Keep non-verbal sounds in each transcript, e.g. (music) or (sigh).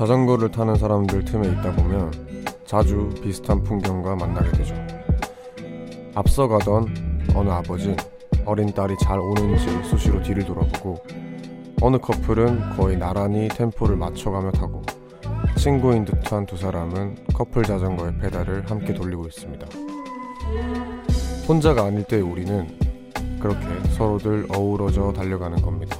자전거를 타는 사람들 틈에 있다 보면 자주 비슷한 풍경과 만나게 되죠. 앞서가던 어느 아버지 어린 딸이 잘 오는지 수시로 뒤를 돌아보고 어느 커플은 거의 나란히 템포를 맞춰가며 타고 친구인 듯한 두 사람은 커플 자전거의 페달을 함께 돌리고 있습니다. 혼자가 아닐 때 우리는 그렇게 서로들 어우러져 달려가는 겁니다.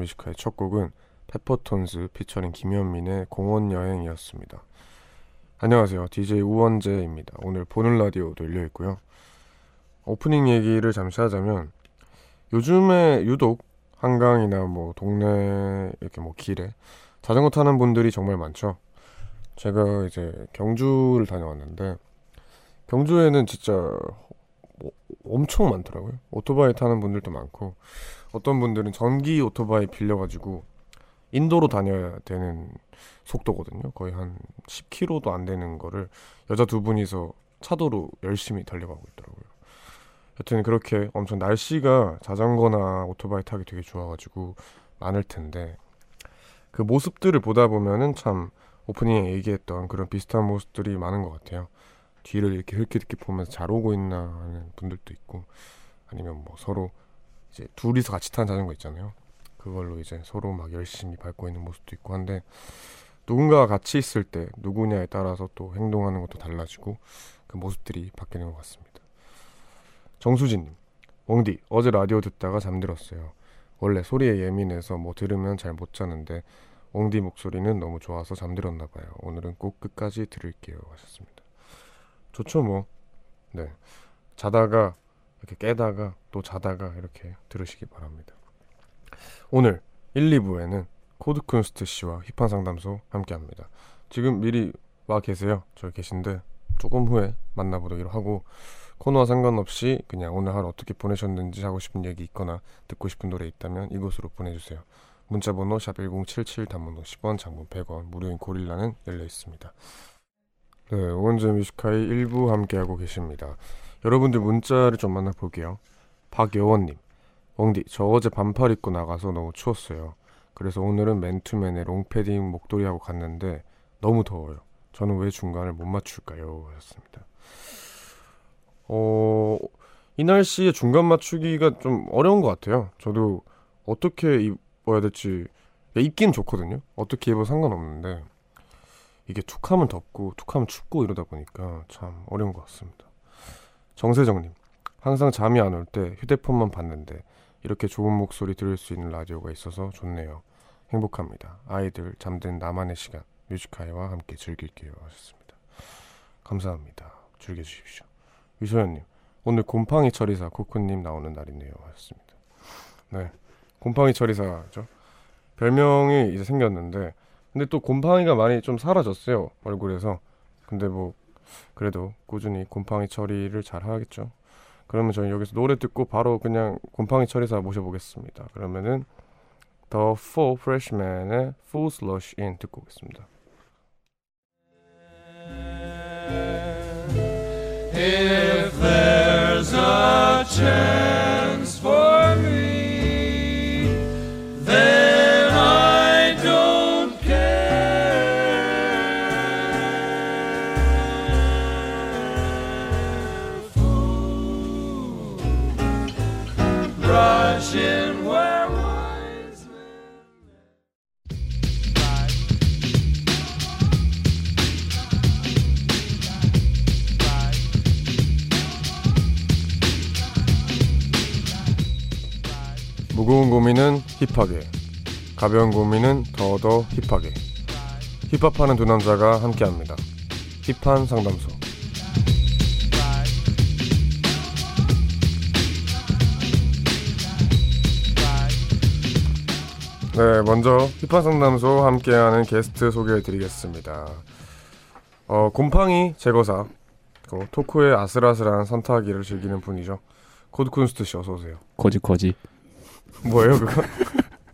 Music High의 첫 곡은 페퍼톤스 피처링 김현민의 공원 여행이었습니다. 안녕하세요. DJ 우원재입니다. 오늘 보는 라디오도 열려 있고요. 오프닝 얘기를 잠시 하자면 요즘에 유독 한강이나 뭐 동네 이렇게 뭐 길에 자전거 타는 분들이 정말 많죠. 제가 이제 경주를 다녀왔는데 경주에는 진짜 뭐 엄청 많더라고요. 오토바이 타는 분들도 많고 어떤 분들은 전기 오토바이 빌려가지고 인도로 다녀야 되는 속도거든요. 거의 한 10km도 안 되는 거를 여자 두 분이서 차도로 열심히 달려가고 있더라고요. 여튼 그렇게 엄청 날씨가 자전거나 오토바이 타기 되게 좋아가지고 많을 텐데 그 모습들을 보다 보면은 참 오프닝에 얘기했던 그런 비슷한 모습들이 많은 것 같아요. 뒤를 이렇게 흘끗흘끗 보면서 잘 오고 있나 하는 분들도 있고 아니면 뭐 서로 이제 둘이서 같이 타는 자전거 있잖아요. 그걸로 이제 서로 막 열심히 밟고 있는 모습도 있고 한데 누군가가 같이 있을 때 누구냐에 따라서 또 행동하는 것도 달라지고 그 모습들이 바뀌는 것 같습니다. 정수진님, 웡디 어제 라디오 듣다가 잠들었어요. 원래 소리에 예민해서 뭐 들으면 잘 못 자는데 웡디 목소리는 너무 좋아서 잠들었나 봐요. 오늘은 꼭 끝까지 들을게요 하셨습니다. 좋죠 뭐. 네. 자다가 이렇게 깨다가 또 자다가 이렇게 들으시기 바랍니다. 오늘 1, 2부에는 코드쿤스트 씨와 힙한 상담소 함께 합니다. 지금 미리 와 계세요. 저기 계신데 조금 후에 만나보기로 하고 코너와 상관없이 그냥 오늘 하루 어떻게 보내셨는지 하고 싶은 얘기 있거나 듣고 싶은 노래 있다면 이곳으로 보내주세요. 문자번호 샵1077 단문 50원 장문 100원 무료인 고릴라는 열려 있습니다. 네, 오원재 뮤지카이 1부 함께하고 계십니다. 여러분들 문자를 좀 만나볼게요. 박여원님, 엉디, 저 어제 반팔 입고 나가서 너무 추웠어요. 그래서 오늘은 맨투맨의 롱패딩 목도리하고 갔는데 너무 더워요. 저는 왜 중간을 못 맞출까요? 하셨습니다. 어, 이 날씨에 중간 맞추기가 좀 어려운 것 같아요. 저도 어떻게 입어야 될지 입긴 좋거든요. 어떻게 입어 상관없는데 이게 툭 하면 덥고 툭 하면 춥고 이러다 보니까 참 어려운 것 같습니다. 정세정님, 항상 잠이 안 올 때 휴대폰만 봤는데 이렇게 좋은 목소리 들을 수 있는 라디오가 있어서 좋네요. 행복합니다. 아이들 잠든 나만의 시간 뮤지카이와 함께 즐길게요 하셨습니다. 감사합니다. 즐겨주십시오. 위소연님, 오늘 곰팡이 처리사 코코님 나오는 날이네요 하셨습니다. 네, 곰팡이 처리사죠. 별명이 이제 생겼는데 근데 또 곰팡이가 많이 좀 사라졌어요 얼굴에서. 근데 뭐 그래도 꾸준히 곰팡이 처리를 잘 하겠죠. 그러면 저희 여기서 노래 듣고 바로 그냥 곰팡이 처리사 모셔보겠습니다. 그러면은 The Four Freshmen의 Full Slush In 듣고 오겠습니다. If there's a chance 무거운 고민은 힙하게, 가벼운 고민은 더더 힙하게. 힙합하는 두 남자가 함께합니다. 힙한 상담소. 네, 먼저 힙합 상담소 함께하는 게스트 소개해드리겠습니다. 어, 곰팡이 제거사, 그 토크의 아슬아슬한 선타기를 즐기는 분이죠. 코드쿤스트 씨 어서 오세요. Cozy cozy. 뭐예요 그거?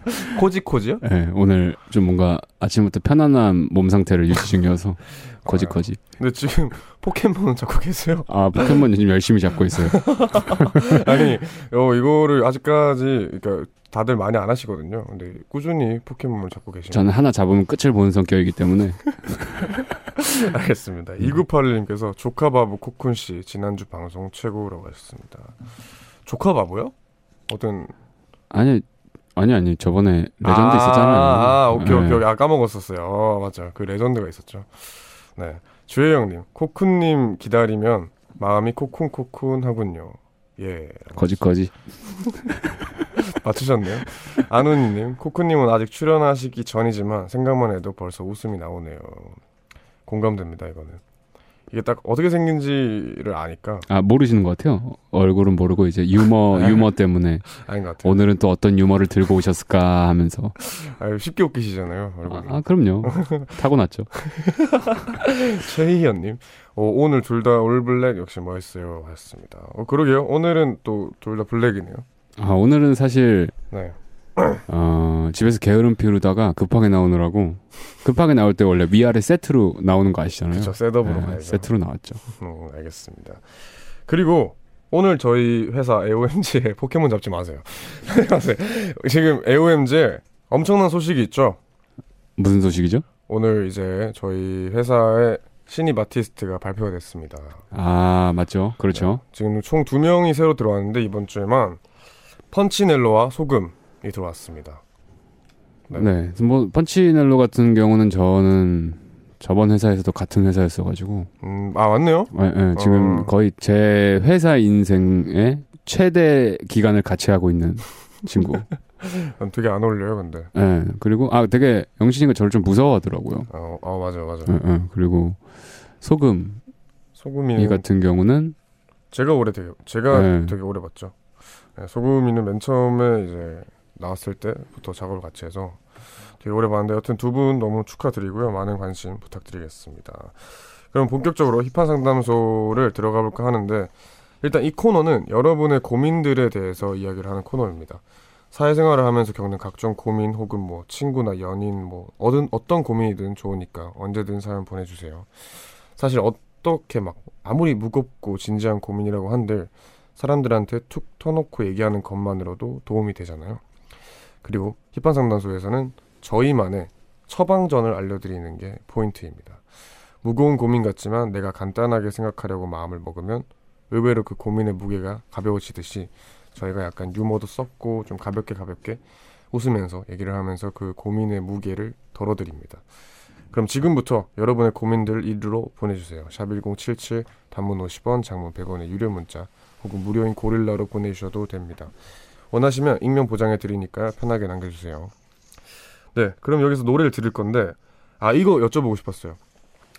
(laughs) Cozy cozy요? 네, 오늘 좀 뭔가 아침부터 편안한 몸 상태를 유지 중이어서 cozy 아, cozy. 근데 지금 포켓몬 잡고 계세요? 아 포켓몬 요즘 열심히 잡고 있어요. (laughs) 아니, 어, 이거를 아직까지 그러니까 다들 많이 안 하시거든요. 근데 꾸준히 포켓몬을 잡고 계시면 저는 하나 잡으면 끝을 보는 성격이기 때문에 (laughs) 알겠습니다. 2981님께서 조카바보 코쿤 씨 지난주 방송 최고라고 하셨습니다. 조카바보요? 어떤 아니 아니 아니 저번에 레전드 아, 있었잖아요. 아, 오케이 네. 오케이 오케이. 아 까먹었었어요. 어, 맞아. 그 레전드가 있었죠. 네. 주혜영님, 코쿤님 기다리면 마음이 코쿤코쿤 하군요. 예. Cozy cozy. (laughs) 맞추셨네요. 안우니님, 코쿤님은 아직 출연하시기 전이지만 생각만 해도 벌써 웃음이 나오네요. 공감됩니다, 이거는. 이게 딱 어떻게 생긴지를 아니까 아 모르시는 것 같아요. 얼굴은 모르고 이제 유머 (laughs) 유머 때문에 아닌 것 같아요. 오늘은 또 어떤 유머를 들고 오셨을까 하면서 아유, 쉽게 웃기시잖아요, 아, 얼굴이. 아, 그럼요. (laughs) 타고났죠. (laughs) 최희연님, 어, 오늘 둘 다 올블랙 역시 멋있어요. 하셨습니다. 어, 그러게요. 오늘은 또 둘 다 블랙이네요. 아 오늘은 사실 네. 어, 집에서 게으름 피우다가 급하게 나오느라고 급하게 나올 때 원래 위아래 세트로 나오는 거 아시잖아요. 그쵸, 셋업으로 네. 세트로 나왔죠. 어, 알겠습니다. 그리고 오늘 저희 회사 AOMG에 (laughs) 포켓몬 잡지 마세요. (laughs) 지금 AOMG에 엄청난 소식이 있죠. 무슨 소식이죠? 오늘 이제 저희 회사의 신입 아티스트가 발표가 됐습니다. 아 맞죠. 그렇죠. 지금 총 두 명이 새로 들어왔는데 이번 주에만 펀치넬로와 소금이 들어왔습니다. 네. 네. 뭐 펀치넬로 같은 경우는 저는 저번 회사에서도 같은 회사였어가지고 음, 아 맞네요. 예, 예, 지금 어. 거의 제 회사 인생의 최대 기간을 같이 하고 있는 친구. (laughs) 난 되게 안 어울려요, 근데. 예. 그리고 아 되게 영신이가 저를 좀 무서워하더라고요. 어, 어 맞아, 맞아. 예, 예. 그리고 소금이 소금이 같은 경우는 제가 오래 되게 제가 네. 되게 오래 봤죠. 네, 소금이는 맨 처음에 이제 나왔을 때부터 작업을 같이 해서 되게 오래 봤는데 여튼 두 분 너무 축하드리고요. 많은 관심 부탁드리겠습니다. 그럼 본격적으로 힙한 상담소를 들어가 볼까 하는데 일단 이 코너는 여러분의 고민들에 대해서 이야기를 하는 코너입니다. 사회생활을 하면서 겪는 각종 고민 혹은 뭐 친구나 연인 뭐 어떤 어떤 고민이든 좋으니까 언제든 사연 보내주세요. 사실 어떻게 막 아무리 무겁고 진지한 고민이라고 한들 사람들한테 툭 터놓고 얘기하는 것만으로도 도움이 되잖아요. 그리고 힙한 상담소에서는 저희만의 처방전을 알려드리는 게 포인트입니다. 무거운 고민 같지만 내가 간단하게 생각하려고 마음을 먹으면 의외로 그 고민의 무게가 가벼워지듯이 저희가 약간 유머도 섞고 좀 가볍게 가볍게 웃으면서 얘기를 하면서 그 고민의 무게를 덜어드립니다. 그럼 지금부터 여러분의 고민들 이리로 보내주세요. 샵 1077 단문 50원, 장문 100원의 유료 문자 혹은 무료인 고릴라로 보내주셔도 됩니다. 원하시면 익명 보장해 드리니까 편하게 남겨주세요. 네, 그럼 여기서 노래를 들을 건데 아 이거 여쭤보고 싶었어요.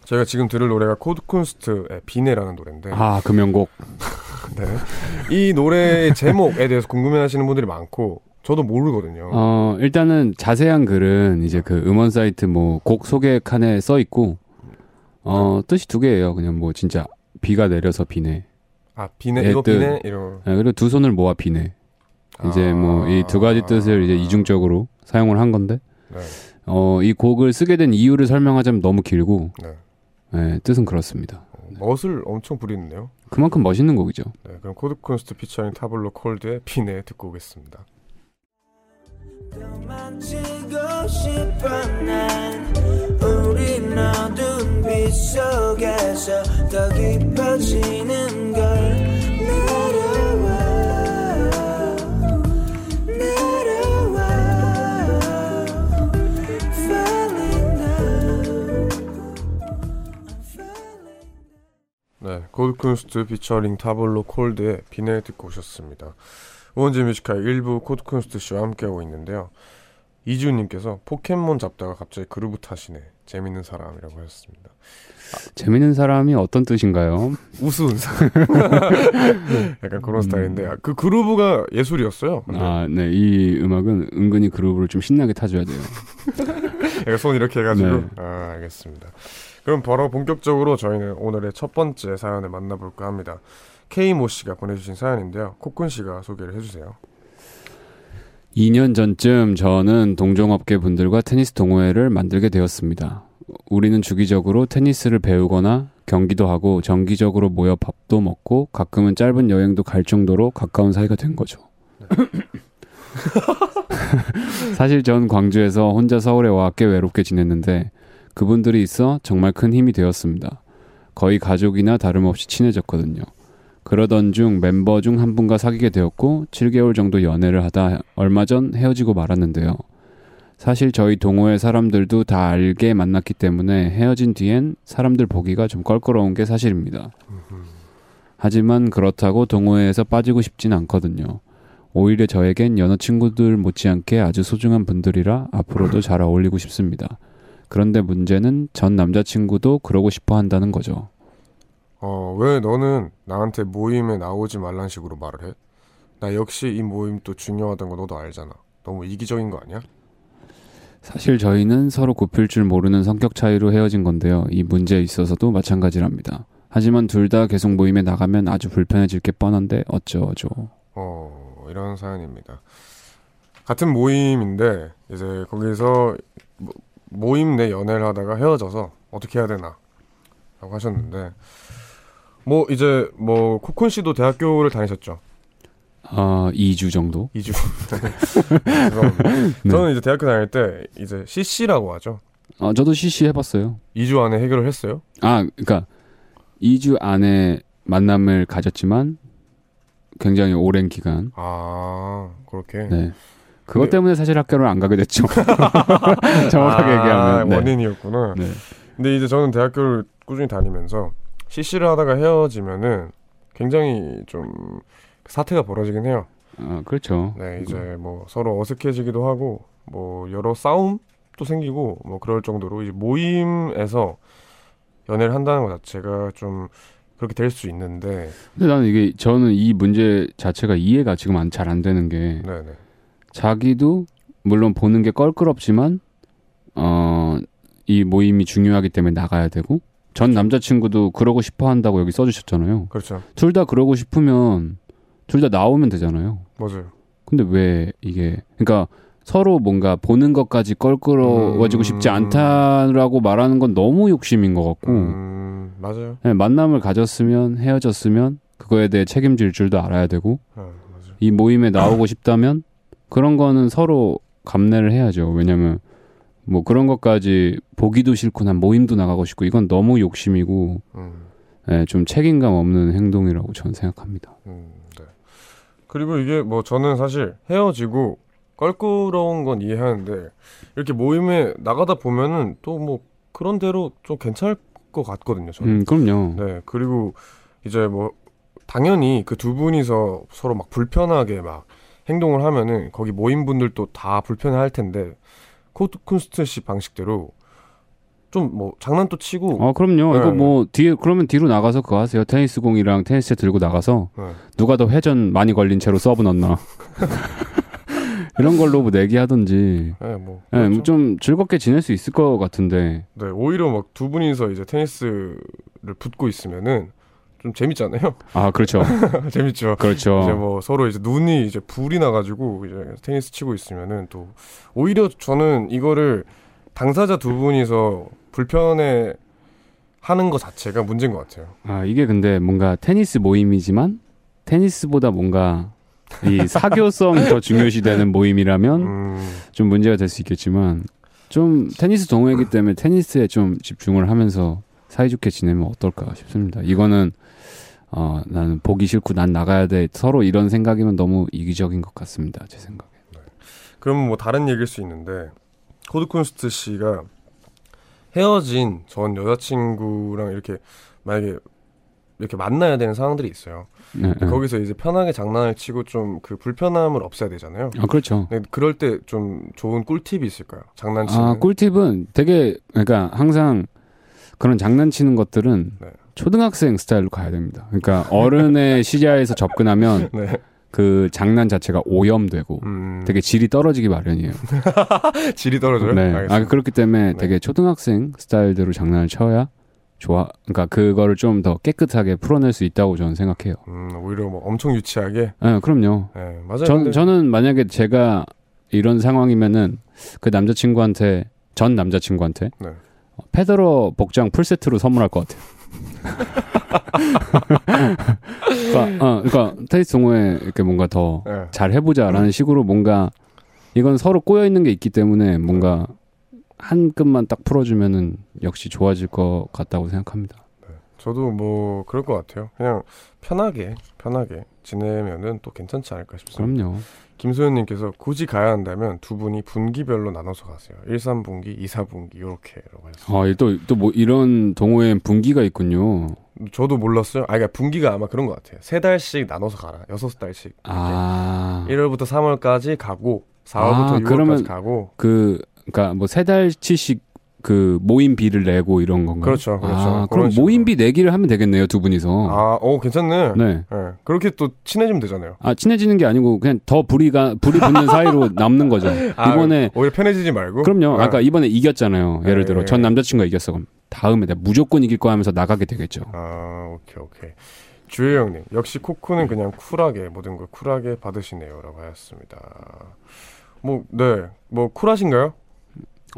저희가 지금 들을 노래가 코드쿤스트의 비네라는 노래인데 아 금연곡. (laughs) 네. 이 노래의 제목에 대해서 궁금해하시는 분들이 많고 저도 모르거든요. 어 일단은 자세한 글은 이제 그 음원 사이트 뭐 곡 소개 칸에 써 있고 어 뜻이 두 개예요. 그냥 뭐 진짜 비가 내려서 비네. 아 비네 예, 이거 뜻. 비네 이런 예, 그리고 두 손을 모아 비네. 이제 뭐 이 두 가지 뜻을 이제 이중적으로 사용을 한 건데 네, 어 이 곡을 쓰게 된 이유를 설명하자면 너무 길고 네. 예, 뜻은 그렇습니다. 어, 멋을 엄청 부리는데요. 그만큼 멋있는 곡이죠. 네, 그럼 코드쿤스트 피처링 타블로 콜드의 비네 듣고 오겠습니다. 코드쿤스트 피처링 타블로 콜드의 비네 듣고 오셨습니다. 우원재 Music High 1부 코드쿤스트 씨와 함께하고 있는데요. 이주님께서 포켓몬 잡다가 갑자기 그루브 타시네. 재밌는 사람이라고 하셨습니다. 재밌는 사람이 어떤 뜻인가요? 우스운 사람. (laughs) 약간 그런 스타일인데 아, 그 그루브가 예술이었어요. 근데 아, 네. 이 음악은 은근히 그루브를 좀 신나게 타줘야 돼요. (laughs) 약간 손 이렇게 해가지고 네. 아 알겠습니다. 그럼 바로 본격적으로 저희는 오늘의 첫 번째 사연을 만나볼까 합니다. K모 씨가 보내주신 사연인데요. 코쿤 씨가 소개를 해주세요. 2년 전쯤 저는 동종업계 분들과 테니스 동호회를 만들게 되었습니다. 우리는 주기적으로 테니스를 배우거나 경기도 하고 정기적으로 모여 밥도 먹고 가끔은 짧은 여행도 갈 정도로 가까운 사이가 된 거죠. (laughs) (laughs) 사실 전 광주에서 혼자 서울에 와 꽤 외롭게 지냈는데 그분들이 있어 정말 큰 힘이 되었습니다. 거의 가족이나 다름없이 친해졌거든요. 그러던 중 멤버 중 한 분과 사귀게 되었고 7개월 정도 연애를 하다 얼마 전 헤어지고 말았는데요. 사실 저희 동호회 사람들도 다 알게 만났기 때문에 헤어진 뒤엔 사람들 보기가 좀 껄끄러운 게 사실입니다. 하지만 그렇다고 동호회에서 빠지고 싶진 않거든요. 오히려 저에겐 연어 친구들 못지않게 아주 소중한 분들이라 앞으로도 잘 어울리고 싶습니다. 그런데 문제는 전 남자친구도 그러고 싶어 한다는 거죠. 어, 왜 너는 나한테 모임에 나오지 말란 식으로 말을 해? 나 역시 이 모임 또 중요하다는 거 너도 알잖아. 너무 이기적인 거 아니야? 사실 저희는 서로 굽힐 줄 모르는 성격 차이로 헤어진 건데요. 이 문제에 있어서도 마찬가지랍니다. 하지만 둘 다 계속 모임에 나가면 아주 불편해질 게 뻔한데 어쩌죠. 어, 이런 사연입니다. 같은 모임인데 이제 거기서 모- 모임 내 연애를 하다가 헤어져서 어떻게 해야 되나 라고 하셨는데 뭐 이제 뭐 코쿤 씨도 대학교를 다니셨죠? 어, 2주 정도? 2주. (laughs) 죄송합니다. 네. 저는 이제 대학교 다닐 때 이제 CC라고 하죠. 어, 저도 CC 해 봤어요. 2주 안에 해결을 했어요. 아, 그러니까 2주 안에 만남을 가졌지만 굉장히 오랜 기간. 아 그렇게. 네. 그것 근데- 때문에 사실 학교를 안 가게 됐죠. (laughs) 정확하게 아, 얘기하면. 네. 원인이었구나. 네. 근데 이제 저는 대학교를 꾸준히 다니면서 CC를 하다가 헤어지면은 굉장히 좀 사태가 벌어지긴 해요. 아, 그렇죠. 네, 이제 뭐 서로 어색해지기도 하고 뭐 여러 싸움도 생기고 뭐 그럴 정도로 이제 모임에서 연애를 한다는 것 자체가 좀 그렇게 될 수 있는데, 근데 나는 이게 저는 이 문제 자체가 이해가 지금 잘안 되는 게 네, 네, 자기도 물론 보는 게 껄끄럽지만 어, 이 모임이 중요하기 때문에 나가야 되고 전 남자친구도 그러고 싶어 한다고 여기 써주셨잖아요. 그렇죠, 둘 다 그러고 싶으면 둘 다 나오면 되잖아요. 맞아요. 근데 왜 이게 그러니까 서로 뭔가 보는 것까지 껄끄러워지고 음. 싶지 않다라고 말하는 건 너무 욕심인 것 같고 음, 맞아요. 네, 만남을 가졌으면 헤어졌으면 그거에 대해 책임질 줄도 알아야 되고 네, 맞아요. 이 모임에 나오고 싶다면 그런 거는 서로 감내를 해야죠. 왜냐면 뭐 그런 것까지 보기도 싫고 난 모임도 나가고 싶고 이건 너무 욕심이고 음, 예, 좀 책임감 없는 행동이라고 저는 생각합니다. 음, 네. 그리고 이게 뭐 저는 사실 헤어지고 껄끄러운 건 이해하는데 이렇게 모임에 나가다 보면은 또 뭐 그런 대로 좀 괜찮을 것 같거든요. 저는. 음, 그럼요. 네, 그리고 이제 뭐 당연히 그 두 분이서 서로 막 불편하게 막 행동을 하면은 거기 모임 분들도 다 불편해 할 텐데 코드쿤스트 씨 방식대로 좀 뭐 장난도 치고 어, 그럼요. 네. 이거 뭐 뒤에 그러면 뒤로 나가서 그거 하세요. 테니스 공이랑 테니스 채 들고 나가서 네. 누가 더 회전 많이 걸린 채로 서브 넣나. (laughs) 이런 걸로 뭐 내기하든지 네, 뭐, 예, 그렇죠. 뭐좀 즐겁게 지낼 수 있을 것 같은데 네, 오히려 막 두 분이서 이제 테니스를 붙고 있으면은 좀 재밌잖아요. 아 그렇죠 (laughs) 재밌죠. 그렇죠 이제 뭐 서로 이제 눈이 이제 불이 나가지고 이제 테니스 치고 있으면은 또 오히려 저는 이거를 당사자 두 분이서 불편해 하는 것 자체가 문제인 것 같아요. 아 이게 근데 뭔가 테니스 모임이지만 테니스보다 뭔가 이 사교성이 더 중요시되는 모임이라면 음, 좀 문제가 될 수 있겠지만 좀 테니스 동호회이기 때문에 테니스에 좀 집중을 하면서 사이좋게 지내면 어떨까 싶습니다. 이거는 어 나는 보기 싫고 난 나가야 돼 서로 이런 생각이면 너무 이기적인 것 같습니다. 제 생각에. 그러면 뭐 다른 얘기일 수 있는데 코드쿤스트 씨가 헤어진 전 여자친구랑 이렇게 만약에 이렇게 만나야 되는 상황들이 있어요. 네, 네. 거기서 이제 편하게 장난을 치고 좀 그 불편함을 없애야 되잖아요. 아 그렇죠. 네, 그럴 때 좀 좋은 꿀팁이 있을까요? 장난치는. 아 꿀팁은 되게 그러니까 항상 그런 장난치는 것들은 네. 초등학생 스타일로 가야 됩니다. 그러니까 어른의 (laughs) 시야에서 접근하면 네. 그 장난 자체가 오염되고 음, 되게 질이 떨어지기 마련이에요. (laughs) 질이 떨어져요? 네. 알겠습니다. 아 그렇기 때문에 네. 되게 초등학생 스타일대로 장난을 쳐야 좋아. 그러니까 그거를 좀 더 깨끗하게 풀어낼 수 있다고 저는 생각해요. 음, 오히려 뭐 엄청 유치하게. 네, 그럼요. 네, 맞아요. 전 근데- 저는 만약에 제가 이런 상황이면은 그 남자친구한테 전 남자친구한테 네. 어, 페더러 복장 풀 세트로 선물할 것 같아요. 그러니까, 어, 그러니까 테니스 동호회 이렇게 뭔가 더 네. 잘 해보자라는 식으로 뭔가 이건 서로 꼬여 있는 게 있기 때문에 뭔가 한 끈만 딱 풀어주면은 역시 좋아질 것 같다고 생각합니다. 저도 뭐 그럴 것 같아요. 그냥 편하게 편하게 지내면은 또 괜찮지 않을까 싶습니다. 그럼요. 김소연님께서 굳이 가야 한다면 두 분이 분기별로 나눠서 가세요. 1, 3분기, 2, 4분기 이렇게라고 하셨어요. 아, 또 또 뭐 이런 동호회엔 분기가 있군요. 저도 몰랐어요. 아, 그러니까 분기가 아마 그런 것 같아요. 세 달씩 나눠서 가라. 여섯 달씩. 아, 1월부터 3월까지 가고 4월부터 아, 6월까지 그러면- 가고. 그 그러니까 뭐 세 달치씩 그 모임비를 내고 이런 건가요? 그렇죠, 그렇죠. 아, 그럼 식으로. 모임비 내기를 하면 되겠네요, 두 분이서. 아, 오 괜찮네. 네. 네. 그렇게 또 친해지면 되잖아요. 아, 친해지는 게 아니고 그냥 더 불이가 불이 붙는 (laughs) 사이로 남는 거죠. 아, 이번에 오히려 편해지지 말고. 그럼요. 아, 아까 이번에 이겼잖아요. 예를 들어 네. 전 남자친구가 이겼어. 그럼 다음에 내가 무조건 이길 거야 하면서 나가게 되겠죠. 아, 오케이, 오케이. 주혜 형님, 역시 코코는 그냥 쿨하게 모든 걸 쿨하게 받으시네요라고 하였습니다. 뭐, 네, 뭐 쿨하신가요?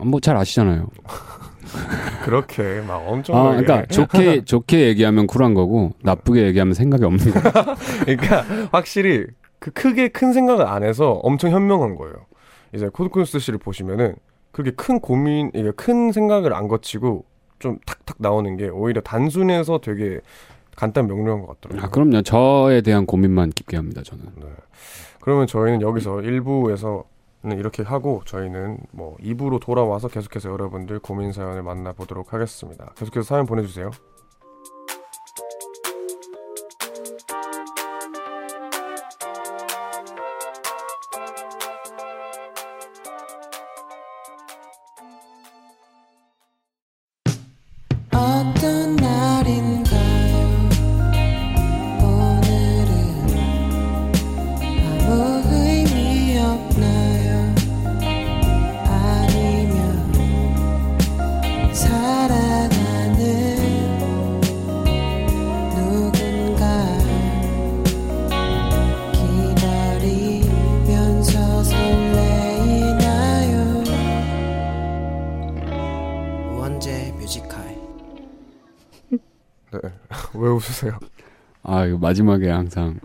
뭐 잘 아시잖아요. (laughs) 그렇게 막 아, 엄청나게. 그러니까 (laughs) 좋게 좋게 얘기하면 쿨한 거고 나쁘게 얘기하면 생각이 없는 거. (laughs) 그러니까 확실히 그 크게 큰 생각을 안 해서 엄청 현명한 거예요. 이제 코드쿤스트 씨를 보시면은 그렇게 큰 고민, 이게 큰 생각을 안 거치고 좀 탁탁 나오는 게 오히려 단순해서 되게 간단 명료한 것 같더라고요. 아, 그럼요. 저에 대한 고민만 깊게 합니다. 저는. 네. 그러면 저희는 여기서 1부에서는 이렇게 하고 저희는 뭐 2부로 돌아와서 계속해서 여러분들 고민 사연을 만나보도록 하겠습니다. 계속해서 사연 보내주세요. 왜 웃으세요? 아, 이거 마지막에 항상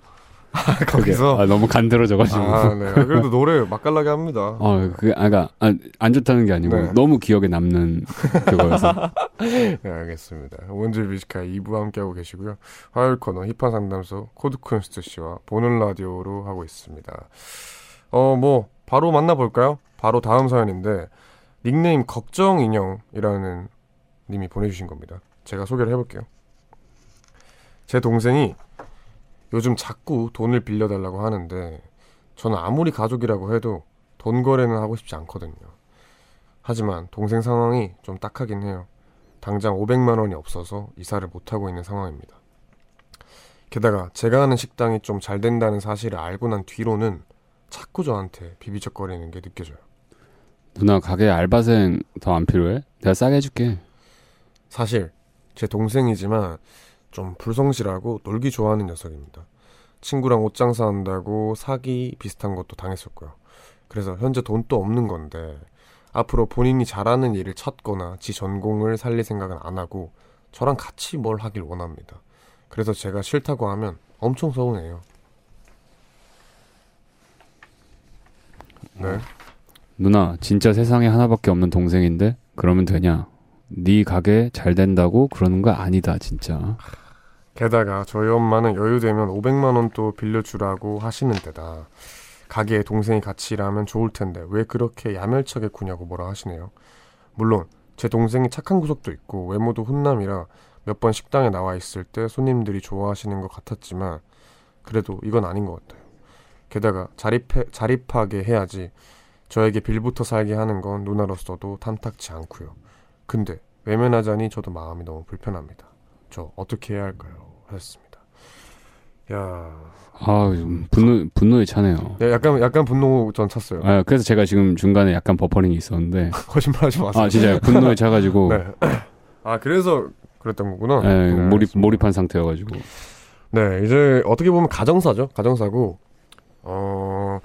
그게 거기서 아, 너무 간드러져가지고. 아, 네. 그래도 노래 맛깔나게 합니다. 어, 그게 아가 아, 안 좋다는 게 아니고 네. 너무 기억에 남는 그거여서. (laughs) 네, 알겠습니다. 우원재 Music High 2부 함께하고 계시고요. 화요일 코너 힙한 상담소 코드쿤스트 씨와 보는 라디오로 하고 있습니다. 어, 뭐 바로 만나볼까요? 바로 다음 사연인데 닉네임 걱정 인형이라는 님이 보내주신 겁니다. 제가 소개를 해볼게요. 제 동생이 요즘 자꾸 돈을 빌려달라고 하는데 저는 아무리 가족이라고 해도 돈 거래는 하고 싶지 않거든요. 하지만 동생 상황이 좀 딱하긴 해요. 당장 500만 원이 없어서 이사를 못 하고 있는 상황입니다. 게다가 제가 하는 식당이 좀 잘 된다는 사실을 알고 난 뒤로는 자꾸 저한테 비비적거리는 게 느껴져요. 누나 가게 알바생 더 안 필요해? 내가 싸게 해줄게. 사실 제 동생이지만 좀 불성실하고 놀기 좋아하는 녀석입니다. 친구랑 옷 장 사한다고 사기 비슷한 것도 당했었고요. 그래서 현재 돈도 없는 건데 앞으로 본인이 잘하는 일을 찾거나 지 전공을 살릴 생각은 안 하고 저랑 같이 뭘 하길 원합니다. 그래서 제가 싫다고 하면 엄청 서운해요. 네. 누나 진짜 세상에 하나밖에 없는 동생인데 그러면 되냐? 네 가게 잘 된다고 그러는 거 아니다 진짜. 게다가 저희 엄마는 여유되면 500만 원 또 빌려주라고 하시는 데다 가게에 동생이 같이 일하면 좋을 텐데 왜 그렇게 야멸차게 구냐고 뭐라 하시네요. 물론 제 동생이 착한 구석도 있고 외모도 훈남이라 몇 번 식당에 나와 있을 때 손님들이 좋아하시는 것 같았지만 그래도 이건 아닌 것 같아요. 게다가 자립해, 자립하게 해야지 저에게 빌부터 살게 하는 건 누나로서도 탐탁치 않고요. 근데 외면하자니 저도 마음이 너무 불편합니다. 저 어떻게 해야 할까요? 하셨습니다. 야, 아, 좀 분노 분노에 차네요. 야, 약간 약간 분노 전 찼어요. 아, 그래서 제가 지금 중간에 약간 버퍼링이 있었는데 (laughs) 거짓말 하지 마세요. 아, 진짜요. 분노에 차가지고 네. 아 그래서 그랬던 거구나. 예, 네, 몰입 알겠습니다. 몰입한 상태여가지고 네, 이제 어떻게 보면 가정사죠. 가정사고. 어,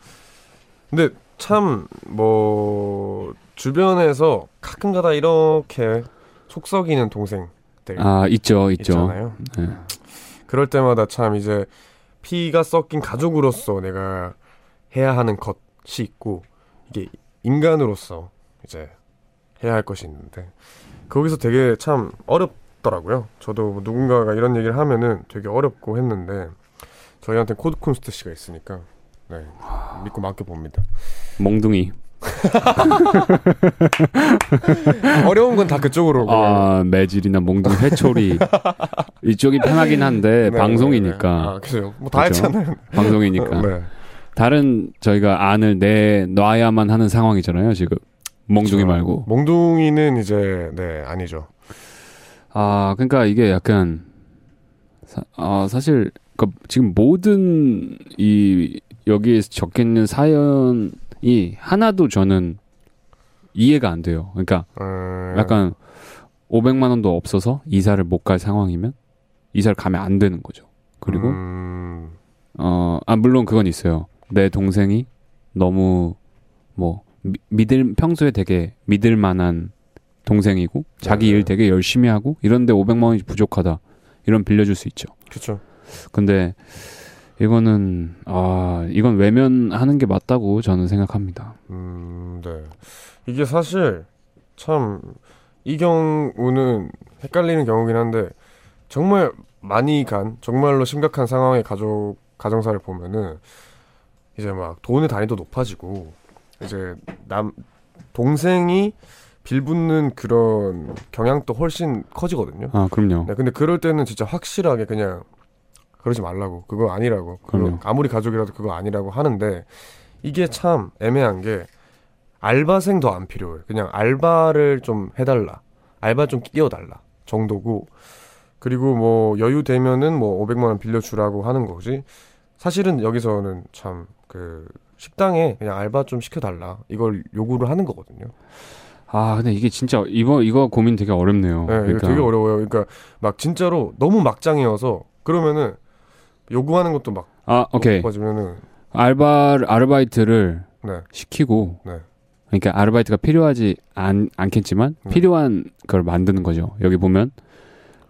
근데 참, 뭐, 주변에서 가끔가다 이렇게 속썩이는 동생 들아 있죠, 있죠. 있잖아요. 예. 그럴 때마다 참 이제 피가 섞인 가족으로서 내가 해야 하는 것이 있고, 이게 인간으로서 이제 해야 할 것이 있는데, 거기서 되게 참 어렵더라고요. 저도 뭐 누군가가 이런 얘기를 하면은 되게 어렵고 했는데, 저희한테 코드쿤스트 씨가 있으니까, 네, 믿고 맡겨 봅니다. 몽둥이. (laughs) 어려운 건 다 그쪽으로. 아 매질이나 몽둥이 회초리 이쪽이 편하긴 한데 네, 방송이니까 네, 네. 아, 그죠. 뭐다 그죠? 했잖아요. 방송이니까 네. 다른 저희가 안을 내놔야만 하는 상황이잖아요 지금 몽둥이 그렇죠. 말고 몽둥이는 이제, 네, 아니죠. 아 그러니까 이게 약간 사, 아 사실 그 지금 모든 이 여기에 적혀 있는 사연 이 하나도 저는 이해가 안 돼요. 그러니까 음, 약간 500만 원도 없어서 이사를 못 갈 상황이면 이사를 가면 안 되는 거죠. 그리고 음, 어, 아, 물론 그건 있어요. 내 동생이 너무, 뭐, 미- 믿을, 평소에 되게 믿을 만한 동생이고, 자기 네. 일 되게 열심히 하고, 이런데 500만 원이 부족하다. 이런 빌려줄 수 있죠. 그쵸. 근데, 이거는, 아, 이건 외면하는 게 맞다고 저는 생각합니다. 음, 네. 이게 사실 참 이 경우는 헷갈리는 경우긴 한데 정말 많이 간 정말로 심각한 상황의 가족 가정사를 보면은 이제 막 돈의 단위도 높아지고 이제 남 동생이 빌붙는 그런 경향도 훨씬 커지거든요. 아, 그럼요. 네, 근데 그럴 때는 진짜 확실하게 그냥 그러지 말라고 그거 아니라고 그거. 아무리 가족이라도 그거 아니라고 하는데 이게 참 애매한 게 알바생도 안 필요해 그냥 알바를 좀 해달라 알바 좀 끼워달라 정도고 그리고 뭐 여유 되면은 뭐 500만 원 빌려주라고 하는 거지 사실은 여기서는 참 그 식당에 그냥 알바 좀 시켜달라 이걸 요구를 하는 거거든요. 아, 근데 이게 진짜, 이거, 이거 고민 되게 어렵네요. 네, 그러니까. 되게 어려워요. 그러니까 막 진짜로 너무 막장이어서 그러면은 요구하는 것도 막 아, 오케이. 높아지면은 알바, 아르바이트를 네, 시키고 네. 그러니까 아르바이트가 필요하지 않, 않겠지만 음. 필요한 걸 만드는 거죠. 여기 보면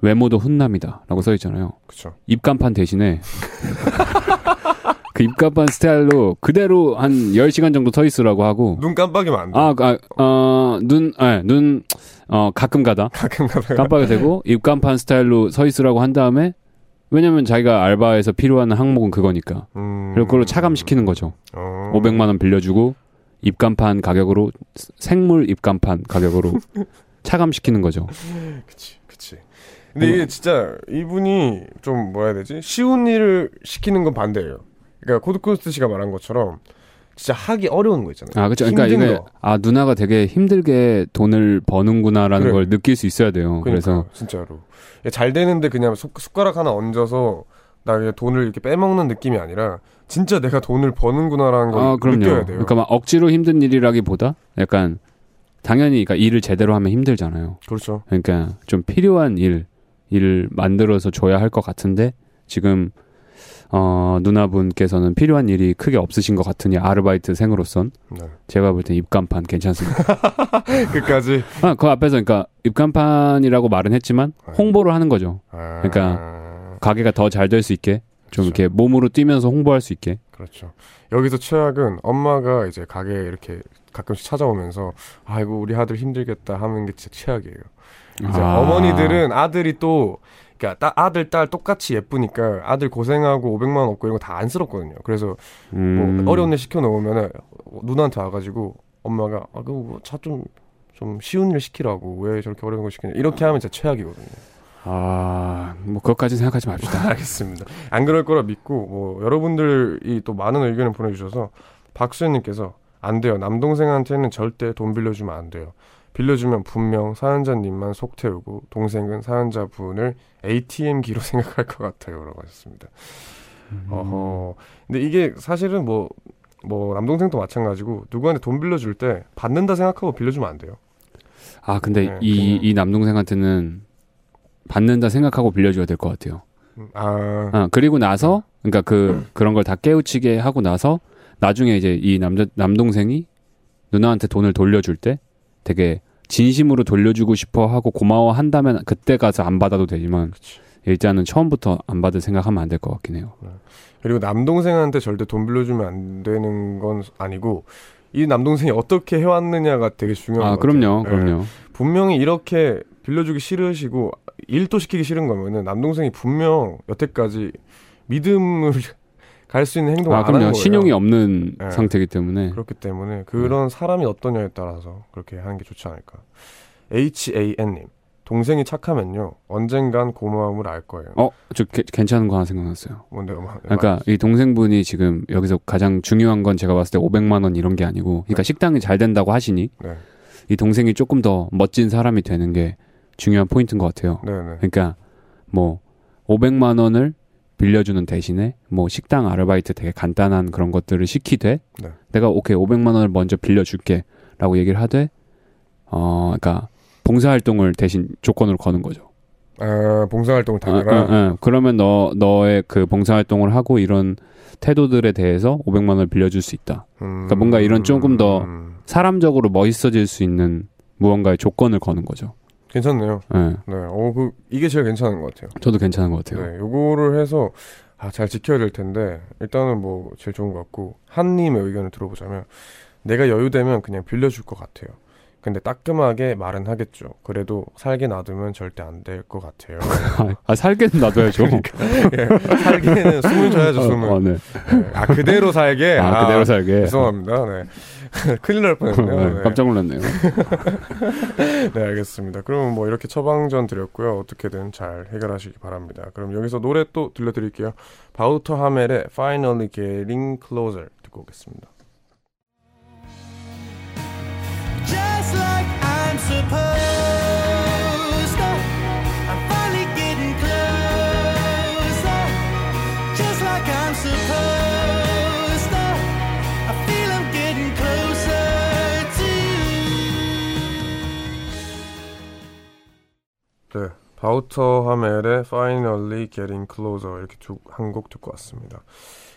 외모도 훈남이다라고 써 있잖아요. 그쵸. 입간판 대신에 (laughs) 그 입간판 스타일로 그대로 한 10시간 정도 서 있으라고 하고 눈 깜빡이면 안 돼. 아, 아, 어, 눈, 아, 눈, 어, 가끔 가다 가끔 가다가 깜빡이 되고 입간판 스타일로 서 있으라고 한 다음에 왜냐면 자기가 알바에서 필요한 항목은 그거니까. 음, 그리고 그걸로 차감시키는 거죠. 어. 500만 원 빌려주고 입간판 가격으로 생물 입간판 가격으로 (laughs) 차감시키는 거죠. 그치, 그치. 근데 이게 진짜 이분이 좀 뭐라 해야 되지? 쉬운 일을 시키는 건 반대예요. 그러니까 코드쿤스트 씨가 말한 것처럼 진짜 하기 어려운 거 있잖아요. 아, 그렇죠. 그러니까 힘든 이게 거. 아 누나가 되게 힘들게 돈을 버는구나라는 그래. 걸 느낄 수 있어야 돼요. 그러니까 그래서 진짜로 잘 되는데 그냥 숟- 숟가락 하나 얹어서 나 그냥 돈을 이렇게 빼먹는 느낌이 아니라 진짜 내가 돈을 버는구나라는 걸아 그럼요. 느껴야 돼요. 그러니까 막 억지로 힘든 일이라기보다 약간 당연히 그러니까 일을 제대로 하면 힘들잖아요. 그렇죠. 그러니까 좀 필요한 일 일을 만들어서 줘야 할 것 같은데 지금 어 누나분께서는 필요한 일이 크게 없으신 것 같으니 아르바이트생으로선 네. 제가 볼 땐 입간판 괜찮습니다. (laughs) 끝까지. 아, 그 앞에서 그러니까 입간판이라고 말은 했지만 홍보를 하는 거죠. 아, 그러니까 가게가 더 잘 될 수 있게 좀 그렇죠. 이렇게 몸으로 뛰면서 홍보할 수 있게. 그렇죠. 여기서 최악은 엄마가 이제 가게에 이렇게 가끔씩 찾아오면서 아이고 우리 아들 힘들겠다 하는 게 진짜 최악이에요. 이제 아. 어머니들은 아들이 또 그러니까 따- 아들 딸 똑같이 예쁘니까 아들 고생하고 500만 원 얻고 이런 거 다 안쓰럽거든요. 그래서 음, 뭐 어려운 일 시켜 놓으면은 누나한테 와가지고 엄마가 아 그거 차좀좀 쉬운 일 시키라고 왜 저렇게 어려운 거 시키냐 이렇게 하면 진짜 최악이거든요. 아, 뭐 그것까지 생각하지 맙시다. (laughs) 알겠습니다. 안 그럴 거라 믿고 뭐 여러분들이 또 많은 의견을 보내주셔서 박수현님께서 안 돼요. 남동생한테는 절대 돈 빌려주면 안 돼요. 빌려주면 분명 사연자님만 속 태우고 동생은 사연자분을 ATM기로 (laughs) 생각할 것 같아요라고 하셨습니다. 음. 어허. 근데 이게 사실은 뭐, 뭐, 남동생도 마찬가지고, 누구한테 돈 빌려줄 때, 받는다 생각하고 빌려주면 안 돼요. 아, 근데 네, 이, 이 남동생한테는 받는다 생각하고 빌려줘야 될 것 같아요. 음, 아, 아, 그리고 나서, 그러니까 그, 그런 걸 다 깨우치게 하고 나서, 나중에 이제 이 남자, 남동생이 누나한테 돈을 돌려줄 때 되게 진심으로 돌려주고 싶어 하고 고마워 한다면 그때 가서 안 받아도 되지만, 그치. 일단은 처음부터 안 받을 생각하면 안 될 것 같긴 해요. 그리고 남동생한테 절대 돈 빌려주면 안 되는 건 아니고, 이 남동생이 어떻게 해왔느냐가 되게 중요한 아, 것 같아요. 그럼요, 네. 그럼요. 분명히 이렇게 빌려주기 싫으시고, 일도 시키기 싫은 거면은, 남동생이 분명 여태까지 믿음을 갈 수 있는 행동을 아, 그럼요. 거예요. 신용이 없는 네. 상태이기 때문에. 그렇기 때문에 그런 사람이 어떠냐에 따라서 그렇게 하는 게 좋지 않을까. HAN님. 동생이 착하면요. 언젠간 고마움을 알 거예요. 어, 저 게- 괜찮은 거 하나 생각났어요. 뭔데요? 마- 그러니까 이 동생분이 지금 여기서 가장 중요한 건 제가 봤을 때 500만 원 이런 게 아니고, 그러니까 네. 식당이 잘 된다고 하시니 네. 이 동생이 조금 더 멋진 사람이 되는 게 중요한 포인트인 것 같아요. 네네. 그러니까 뭐 500만 원을 빌려주는 대신에 뭐 식당 아르바이트 되게 간단한 그런 것들을 시키되 네. 내가 오케이 500만 원을 먼저 빌려줄게라고 얘기를 하되 어 그러니까 봉사활동을 대신 조건으로 거는 거죠. 아, 봉사활동을 다 어, 해라. 어, 어. 그러면 너 너의 그 봉사활동을 하고 이런 태도들에 대해서 500만 원을 빌려줄 수 있다. 음, 그러니까 뭔가 이런 조금 더 음, 사람적으로 멋있어질 수 있는 무언가의 조건을 거는 거죠. 괜찮네요. 예. 네. 어, 그, 이게 제일 괜찮은 것 같아요. 저도 괜찮은 것 같아요. 네. 요거를 해서, 아, 잘 지켜야 될 텐데, 일단은 뭐, 제일 좋은 것 같고, 한님의 의견을 들어보자면, 내가 여유되면 그냥 빌려줄 것 같아요. 근데 따끔하게 말은 하겠죠. 그래도 살게 놔두면 절대 안 될 것 같아요. (laughs) 아, 살게는 놔둬야죠. 예, 살기에는 숨을 쉬어야죠, 숨을. 어, 네. 네. 아, 그대로 살게? 아, 그대로 살게. 죄송합니다. 네. (laughs) 큰일 날 뻔했네요. 네. 깜짝 놀랐네요. (laughs) 네, 알겠습니다. 그럼 뭐 이렇게 처방전 드렸고요. 어떻게든 잘 해결하시기 바랍니다. 그럼 여기서 노래 또 들려드릴게요. 바우터 하멜의 Finally Getting Closer 듣고 오겠습니다. 네, 바우터 하멜의 Finally Getting Closer 이렇게 한곡 듣고 왔습니다.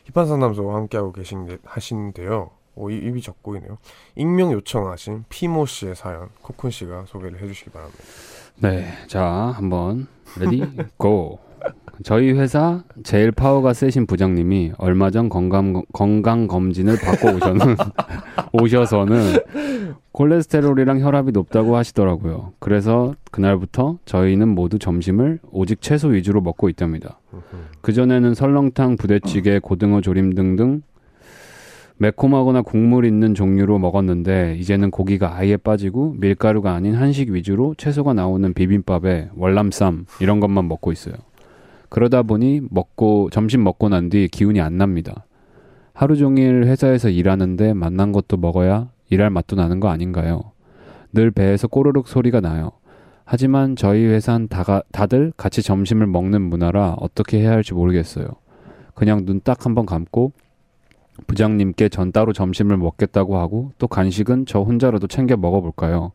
힙한 상담소와 함께하고 계신 하신데요. 오, 이- 입이 적고이네요. 익명 요청하신 피모 씨의 사연 코쿤 씨가 소개를 해주시기 바랍니다. 네, 자 한번 ready go. 저희 회사 제일 파워가 세신 부장님이 얼마 전 건강 건강 검진을 받고 오셔는 (laughs) 오셔서는 콜레스테롤이랑 혈압이 높다고 하시더라고요. 그래서 그날부터 저희는 모두 점심을 오직 채소 위주로 먹고 있답니다. 그 전에는 설렁탕, 부대찌개, 고등어 조림 등등 매콤하거나 국물 있는 종류로 먹었는데 이제는 고기가 아예 빠지고 밀가루가 아닌 한식 위주로 채소가 나오는 비빔밥에 월남쌈 이런 것만 먹고 있어요. 그러다 보니 먹고 점심 먹고 난 뒤 기운이 안 납니다. 하루 종일 회사에서 일하는데 맛난 것도 먹어야 일할 맛도 나는 거 아닌가요? 늘 배에서 꼬르륵 소리가 나요. 하지만 저희 회사는 다가, 다들 같이 점심을 먹는 문화라 어떻게 해야 할지 모르겠어요. 그냥 눈 딱 한번 감고 부장님께 전 따로 점심을 먹겠다고 하고 또 간식은 저 혼자라도 챙겨 먹어볼까요?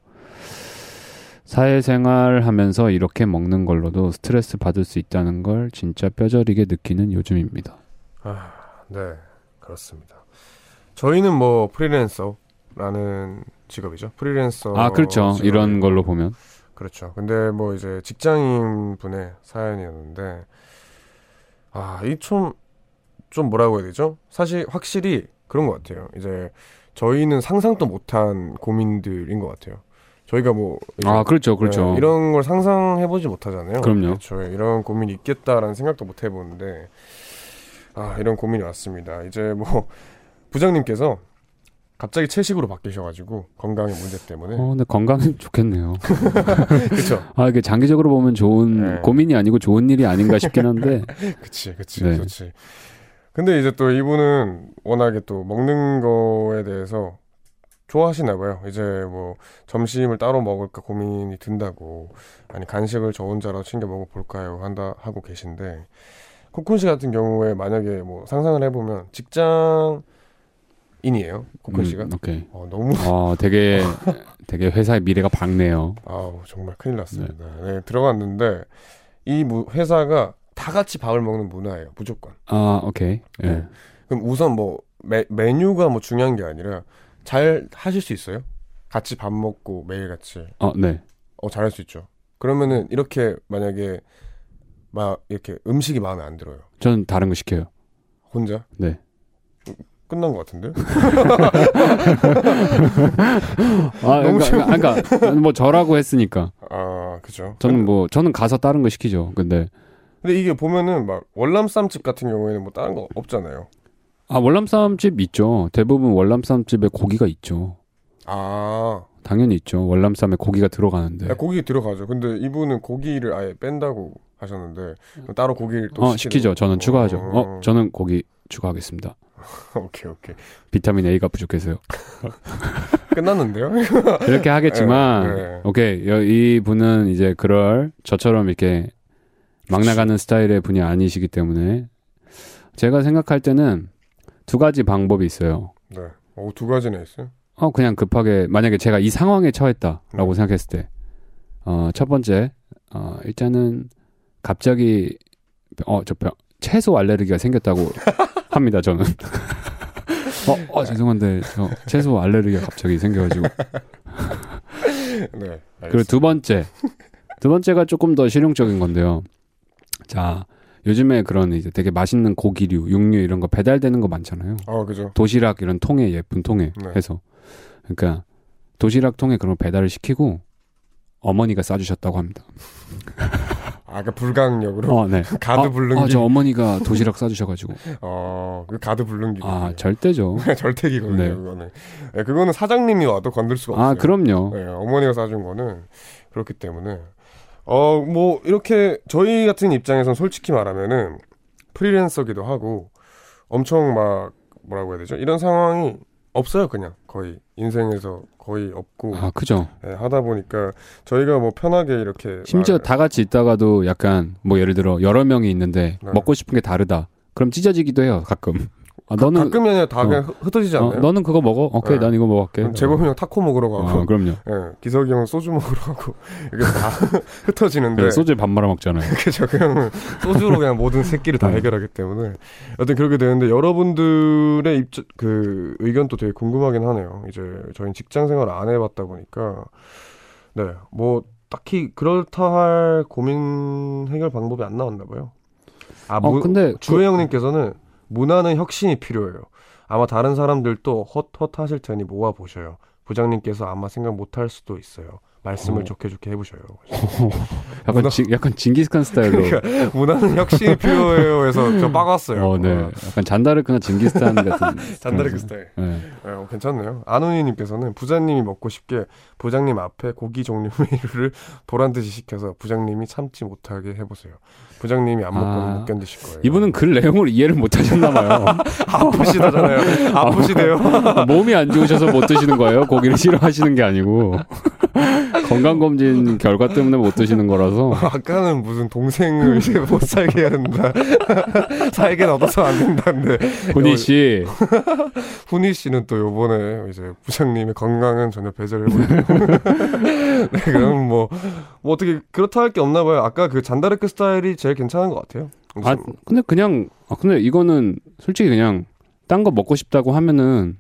사회생활 하면서 이렇게 먹는 걸로도 스트레스 받을 수 있다는 걸 진짜 뼈저리게 느끼는 요즘입니다. 아, 네, 그렇습니다. 저희는 뭐 프리랜서라는 직업이죠. 프리랜서. 아, 그렇죠. 직업이고. 이런 걸로 보면. 그렇죠. 근데 뭐 이제 직장인 분의 사연이었는데, 아, 이 좀, 좀 뭐라고 해야 되죠? 사실 확실히 그런 것 같아요. 이제 저희는 상상도 못한 고민들인 것 같아요. 저희가 뭐 아, 그렇죠. 그렇죠. 네, 이런 걸 상상해보지 못하잖아요. 그럼요. 그렇죠. 이런 고민이 있겠다라는 생각도 못 해보는데, 아, 이런 고민이 왔습니다. 이제 뭐, (laughs) 부장님께서 갑자기 채식으로 바뀌셔가지고 건강의 문제 때문에 어, 근데 건강은 (laughs) 좋겠네요. (laughs) 그쵸 아, 이게 장기적으로 보면 좋은 네. 고민이 아니고 좋은 일이 아닌가 싶긴 한데. 그치 그치 네. 그치 근데 이제 또 이분은 워낙에 또 먹는 거에 대해서 좋아하시나 봐요 이제 뭐 점심을 따로 먹을까 고민이 든다고 아니 간식을 저 혼자라도 챙겨 먹어볼까요 한다 하고 계신데 코쿤 씨 같은 경우에 만약에 뭐 상상을 해보면 직장 인이에요 코쿤 씨가 음, 오케이. 어, 너무 어, 되게 되게 회사의 미래가 밝네요. 아우 정말 큰일 났습니다. 네. 들어갔는데 이 무- 회사가 다 같이 밥을 먹는 문화예요. 무조건. 아, 오케이. 예. 네. 그럼 우선 뭐 메, 메뉴가 뭐 중요한 게 아니라 잘 하실 수 있어요? 같이 밥 먹고 매일 같이 어, 네. 어 잘할 수 있죠. 그러면은 이렇게 만약에 막 이렇게 음식이 마음에 안 들어요. 저는 다른 거 시켜요. 혼자 네. 끝난 것 같은데? (laughs) 아, 너무 그러니까, 그러니까 뭐 저라고 했으니까. 아 그죠. 저는 뭐 저는 가서 다른 거 시키죠. 근데 근데 이게 보면은 막 월남쌈집 같은 경우에는 뭐 다른 거 없잖아요. 아, 월남쌈집 있죠. 대부분 월남쌈집에 고기가 있죠. 아 당연히 있죠. 월남쌈에 고기가 들어가는데. 야, 고기 들어가죠. 근데 이분은 고기를 아예 뺀다고 하셨는데 그럼 따로 고기를 또 어, 시키죠. 저는 거. 추가하죠. 어, 저는 고기 추가하겠습니다. (laughs) 오케이 오케이 비타민 A가 부족해서요. (laughs) 끝났는데요? (laughs) 이렇게 하겠지만 네, 네. 오케이 여- 이 분은 이제 그럴 저처럼 이렇게 막 나가는 스타일의 분이 아니시기 때문에 제가 생각할 때는 두 가지 방법이 있어요. 네. 오, 두 가지나 있어요. 어 그냥 급하게 만약에 제가 이 상황에 처했다라고 네. 생각했을 때, 어 첫 번째 어 일단은 갑자기 어저 채소 알레르기가 생겼다고 (laughs) 합니다 저는. 어, 어 죄송한데 저 채소 알레르기가 갑자기 생겨가지고 네. 그리고 두 번째. 두 번째가 조금 더 실용적인 건데요. 자, 요즘에 그런 이제 되게 맛있는 고기류, 육류 이런 거 배달되는 거 많잖아요. 아 그죠. 도시락 이런 통에 예쁜 통에 네. 해서. 그러니까 도시락 통에 그런 거 배달을 시키고 어머니가 싸주셨다고 합니다. (laughs) 아까 불강력으로 어, 네. (laughs) 가드 아, 불능기. 아, 저 어머니가 도시락 싸주셔가지고. 어, 그 가드 불능기. 아, 절대죠. (laughs) 절택이거든요. 네. 그거는. 네, 그거는 사장님이 와도 건들 수가 없어요. 아, 그럼요. 네, 어머니가 싸준 거는 그렇기 때문에 어 뭐 이렇게 저희 같은 입장에선 솔직히 말하면은 프리랜서기도 하고 엄청 막 뭐라고 해야 되죠? 이런 상황이 없어요, 그냥 거의 인생에서 거의 없고 아, 그죠. 예, 하다 보니까 저희가 뭐 편하게 이렇게 심지어 말- 다 같이 있다가도 약간 뭐 예를 들어 여러 명이 있는데 네. 먹고 싶은 게 다르다. 그럼 찢어지기도 해요, 가끔. 아, 너는 가끔이 아니라 다 어. 그냥 흩- 흩어지지 어, 않나요? 너는 그거 먹어? 오케이, 네. 난 이거 먹을게. 재범이 형 타코 먹으러 가고 어, 그럼요. 예, 기석이 형은 소주 먹으러 가고 (laughs) 이게 다 (laughs) 흩어지는데 그래, 소주에 밥 말아 먹잖아요. (laughs) 그죠. 그냥 소주로 그냥 모든 새끼를 다 네. 해결하기 때문에 여튼 그렇게 되는데 여러분들의 입, 그 의견도 되게 궁금하긴 하네요. 이제 저희는 직장 생활을 안 해봤다 보니까 네, 뭐 딱히 그렇다 할 고민 해결 방법이 안 나왔나 봐요. 아, 어, 무- 근데 주혜 형님께서는 문화는 혁신이 필요해요. 아마 다른 사람들도 헛헛 하실 테니 모아 보셔요. 부장님께서 아마 생각 못 할 수도 있어요. 말씀을 어. 좋게 좋게 해보셔요. (laughs) 약간 문화- 지, 약간 징기스칸 스타일로. 문화는 혁신이 필요해요. 해서 저 빠갔어요. 어, 네. 약간 잔다르크나 징기스칸 같은. (laughs) 잔다르크 스타일. 네. 네, 어, 괜찮네요. 안우니님께서는 부장님이 먹고 싶게 부장님 앞에 고기 종류 (laughs) 메뉴를 보란 듯이 시켜서 부장님이 참지 못하게 해보세요. 부장님이 안 먹고는 아, 못 견디실 거예요. 이분은 글 내용을 이해를 못 하셨나 봐요. (laughs) 아프시다잖아요. 아프시대요. 몸이 안 좋으셔서 못 드시는 거예요. 고기를 싫어하시는 게 아니고. 건강검진 결과 때문에 못 드시는 거라서. 아까는 무슨 동생을 이제 못 살게 해야 된다. (laughs) 살게 놔둬서 안 된다는데 훈이 씨. (laughs) 훈이 씨는 또 요번에 이제 부장님의 건강은 전혀 배제를 해버리고 네, 그럼 뭐, 뭐 어떻게 그렇다 할 게 없나 봐요. 아까 그 잔다르크 스타일이 제일 괜찮은 것 같아요. 아, 근데 그냥, 아, 근데 이거는 솔직히 그냥 딴 거 먹고 싶다고 하면은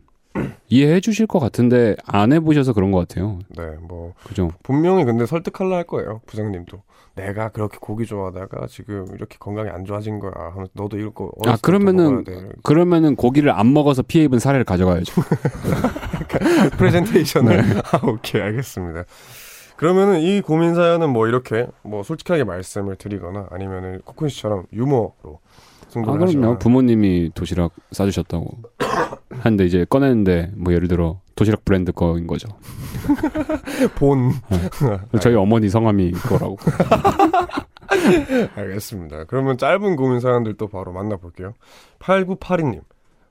이해해 주실 것 같은데 안 해보셔서 그런 것 같아요. 네, 뭐 그죠? 분명히 근데 설득하려 할 거예요. 부장님도. 내가 그렇게 고기 좋아하다가 지금 이렇게 건강이 안 좋아진 거야. 하면서 너도 이거 거 아, 그러면은- 그러면은 고기를 안 먹어서 피해 입은 사례를 가져가야죠. (laughs) 프레젠테이션을 아, 오케이 알겠습니다. 그러면은 이 고민 사연은 뭐 이렇게 뭐 솔직하게 말씀을 드리거나 아니면은 코쿤 씨처럼 유머로 아, 그럼요. 하시거나 부모님이 도시락 싸주셨다고. (laughs) 하는데 이제 꺼내는데 뭐 예를 들어 도시락 브랜드 거인 거죠. (laughs) 본. 저희 어머니 성함이 그거라고. (laughs) 알겠습니다. 그러면 짧은 고민 사연들 또 바로 만나볼게요. 8982님.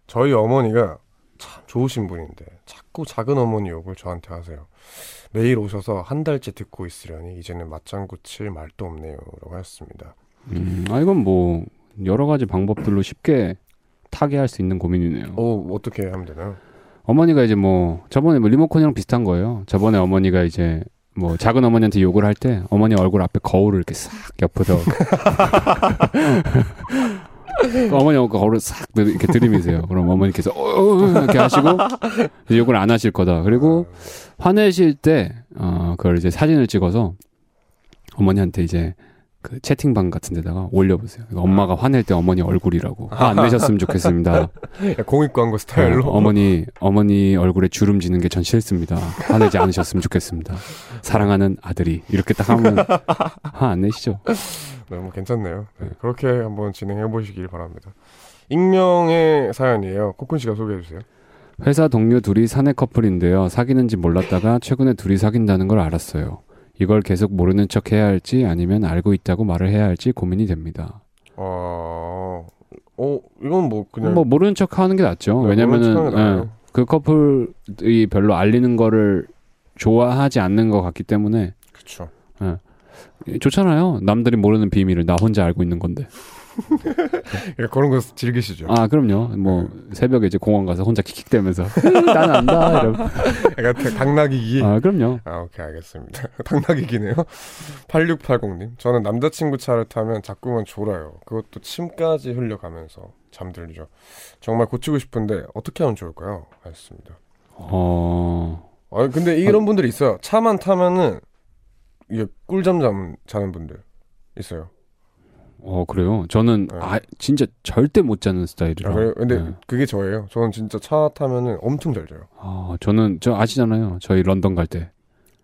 저희 어머니가 참 좋으신 분인데 자꾸 작은 어머니 욕을 저한테 하세요. 매일 오셔서 한 달째 듣고 있으려니 이제는 맞장구 칠 말도 없네요. 라고 하셨습니다. 음, 아 이건 뭐 여러 가지 방법들로 쉽게 타개할 수 있는 고민이네요. 어, 어떻게 하면 되나요? 어머니가 이제 뭐 저번에 뭐 리모컨이랑 비슷한 거예요. 저번에 어머니가 이제 뭐 작은 어머니한테 욕을 할 때 어머니 얼굴 앞에 거울을 이렇게 싹 옆에서 (laughs) 그 어머니 거울을 싹 들- 이렇게 들이미세요. 그럼 어머니께서 어, 어, 어, 이렇게 하시고 욕을 안 하실 거다. 그리고 화내실 때 어, 그걸 이제 사진을 찍어서 어머니한테 이제 그 채팅방 같은 데다가 올려보세요. 이거 엄마가 화낼 때 어머니 얼굴이라고 화안 내셨으면 좋겠습니다. 야, 공익 광고 스타일로. 어, 어머니 어머니 얼굴에 주름 지는 게 전 싫습니다. 화내지 않으셨으면 좋겠습니다. 사랑하는 아들이 이렇게 딱 하면 화 안 내시죠? 너무 괜찮네요. 네, 그렇게 한번 진행해 보시길 바랍니다. 익명의 사연이에요. 코쿤 씨가 소개해 주세요. 회사 동료 둘이 사내 커플인데요. 사귀는지 몰랐다가 최근에 둘이 사귄다는 걸 알았어요. 이걸 계속 모르는 척 해야 할지 아니면 알고 있다고 말을 해야 할지 고민이 됩니다. 어, 어, 이건 뭐 그냥 뭐 모르는 척 하는 게 낫죠. 네, 왜냐면은. 예, 그 커플이 별로 알리는 거를 좋아하지 않는 것 같기 때문에 그렇죠. 좋잖아요. 남들이 모르는 비밀을 나 혼자 알고 있는 건데. 그러니까 그런 거 즐기시죠. 아, 그럼요. 뭐 새벽에 이제 공원 가서 혼자 킥킥대면서 (laughs) 나는 안다. 약간 당나귀기. 아, 그럼요. 아, 오케이, 알겠습니다. (laughs) 당나귀기네요. 8680님. 저는 남자친구 차를 타면 자꾸만 졸아요. 그것도 침까지 흘려가면서 잠들죠. 정말 고치고 싶은데 어떻게 하면 좋을까요? 하셨습니다. 어. 아, 근데 이런 분들이 있어요. 차만 타면은 이게 꿀잠 잠 자는 분들 있어요. 어, 그래요. 저는 네. 아, 진짜 절대 못 자는 스타일이라. 아, 그래요? 근데 네. 그게 저예요. 저는 진짜 차 타면은 엄청 잘 자요. 아, 저는 저 아시잖아요. 저희 런던 갈 때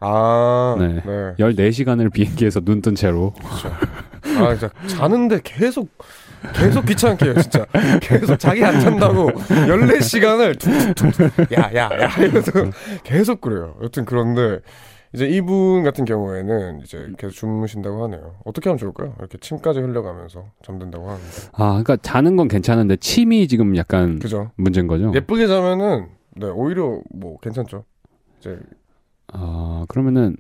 아, 네. 네. 14시간을 비행기에서 눈 뜬 채로 아, 진짜 자는데 계속 계속 귀찮게 해요, 진짜. 계속 자기 안 잔다고 14시간을 툭툭툭 야, 야, 야 이러면서 계속 그래요. 여튼 그런데 이제 이분 같은 경우에는 이제 계속 주무신다고 하네요. 어떻게 하면 좋을까요? 이렇게 침까지 흘려가면서 잠든다고 하는데. 아, 그러니까 자는 건 괜찮은데 침이 지금 약간 그죠? 문제인 거죠. 예쁘게 자면은 네, 오히려 뭐 괜찮죠. 이제 아, 그러면은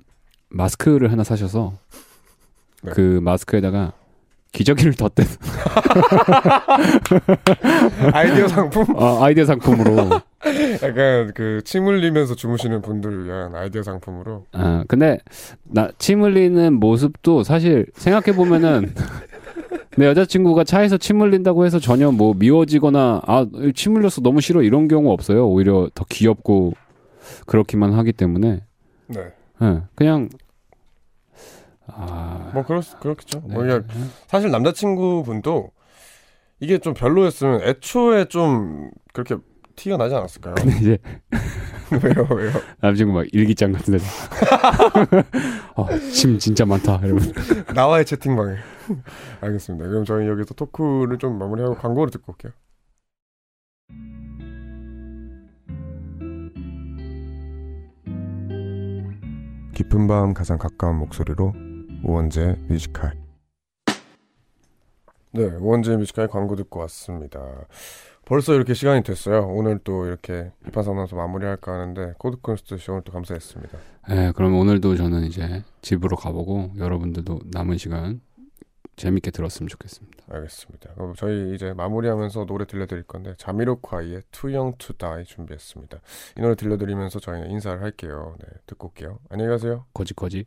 마스크를 하나 사셔서 네. 그 마스크에다가 기저귀를 덧댄 (laughs) 아이디어 상품 아, 아이디어 상품으로. 약간 그 침 흘리면서 주무시는 분들을 위한 아이디어 상품으로 아, 근데 나 침 흘리는 모습도 사실 생각해 보면은 (laughs) 내 여자친구가 차에서 침 흘린다고 해서 전혀 뭐 미워지거나 아, 침 흘렸어 너무 싫어 이런 경우 없어요. 오히려 더 귀엽고 그렇기만 하기 때문에 네. 예, 그냥 아, 뭐 그렇 그렇겠죠. 뭐 네. 그냥 사실 남자친구분도 이게 좀 별로였으면 애초에 좀 그렇게 티가 나지 않았을까요? 근데 이제 (laughs) 왜요, 왜요? 남자친구 막 일기장 같은 데서 (laughs) 어, 침 진짜 많다 이러면 나와의 채팅방에. 알겠습니다. 그럼 저희 여기서 토크를 좀 마무리하고 광고를 듣고 올게요. 깊은 밤 가장 가까운 목소리로 우원재 Music High. 네, 우원재 Music High 광고 듣고 왔습니다. 벌써 이렇게 시간이 됐어요. 오늘 또 이렇게 힙한 상담소 마무리할까 하는데 코드쿤스트 씨 오늘 또 감사했습니다. 예, 그럼 오늘도 저는 이제 집으로 가보고 여러분들도 남은 시간 재밌게 들었으면 좋겠습니다. 알겠습니다. 그럼 저희 이제 마무리하면서 노래 들려드릴 건데 자미로콰이의 Too Young to Die 준비했습니다. 이 노래 들려드리면서 저희는 인사를 할게요. 네, 듣고 올게요. 안녕히 가세요. 거짓 거짓.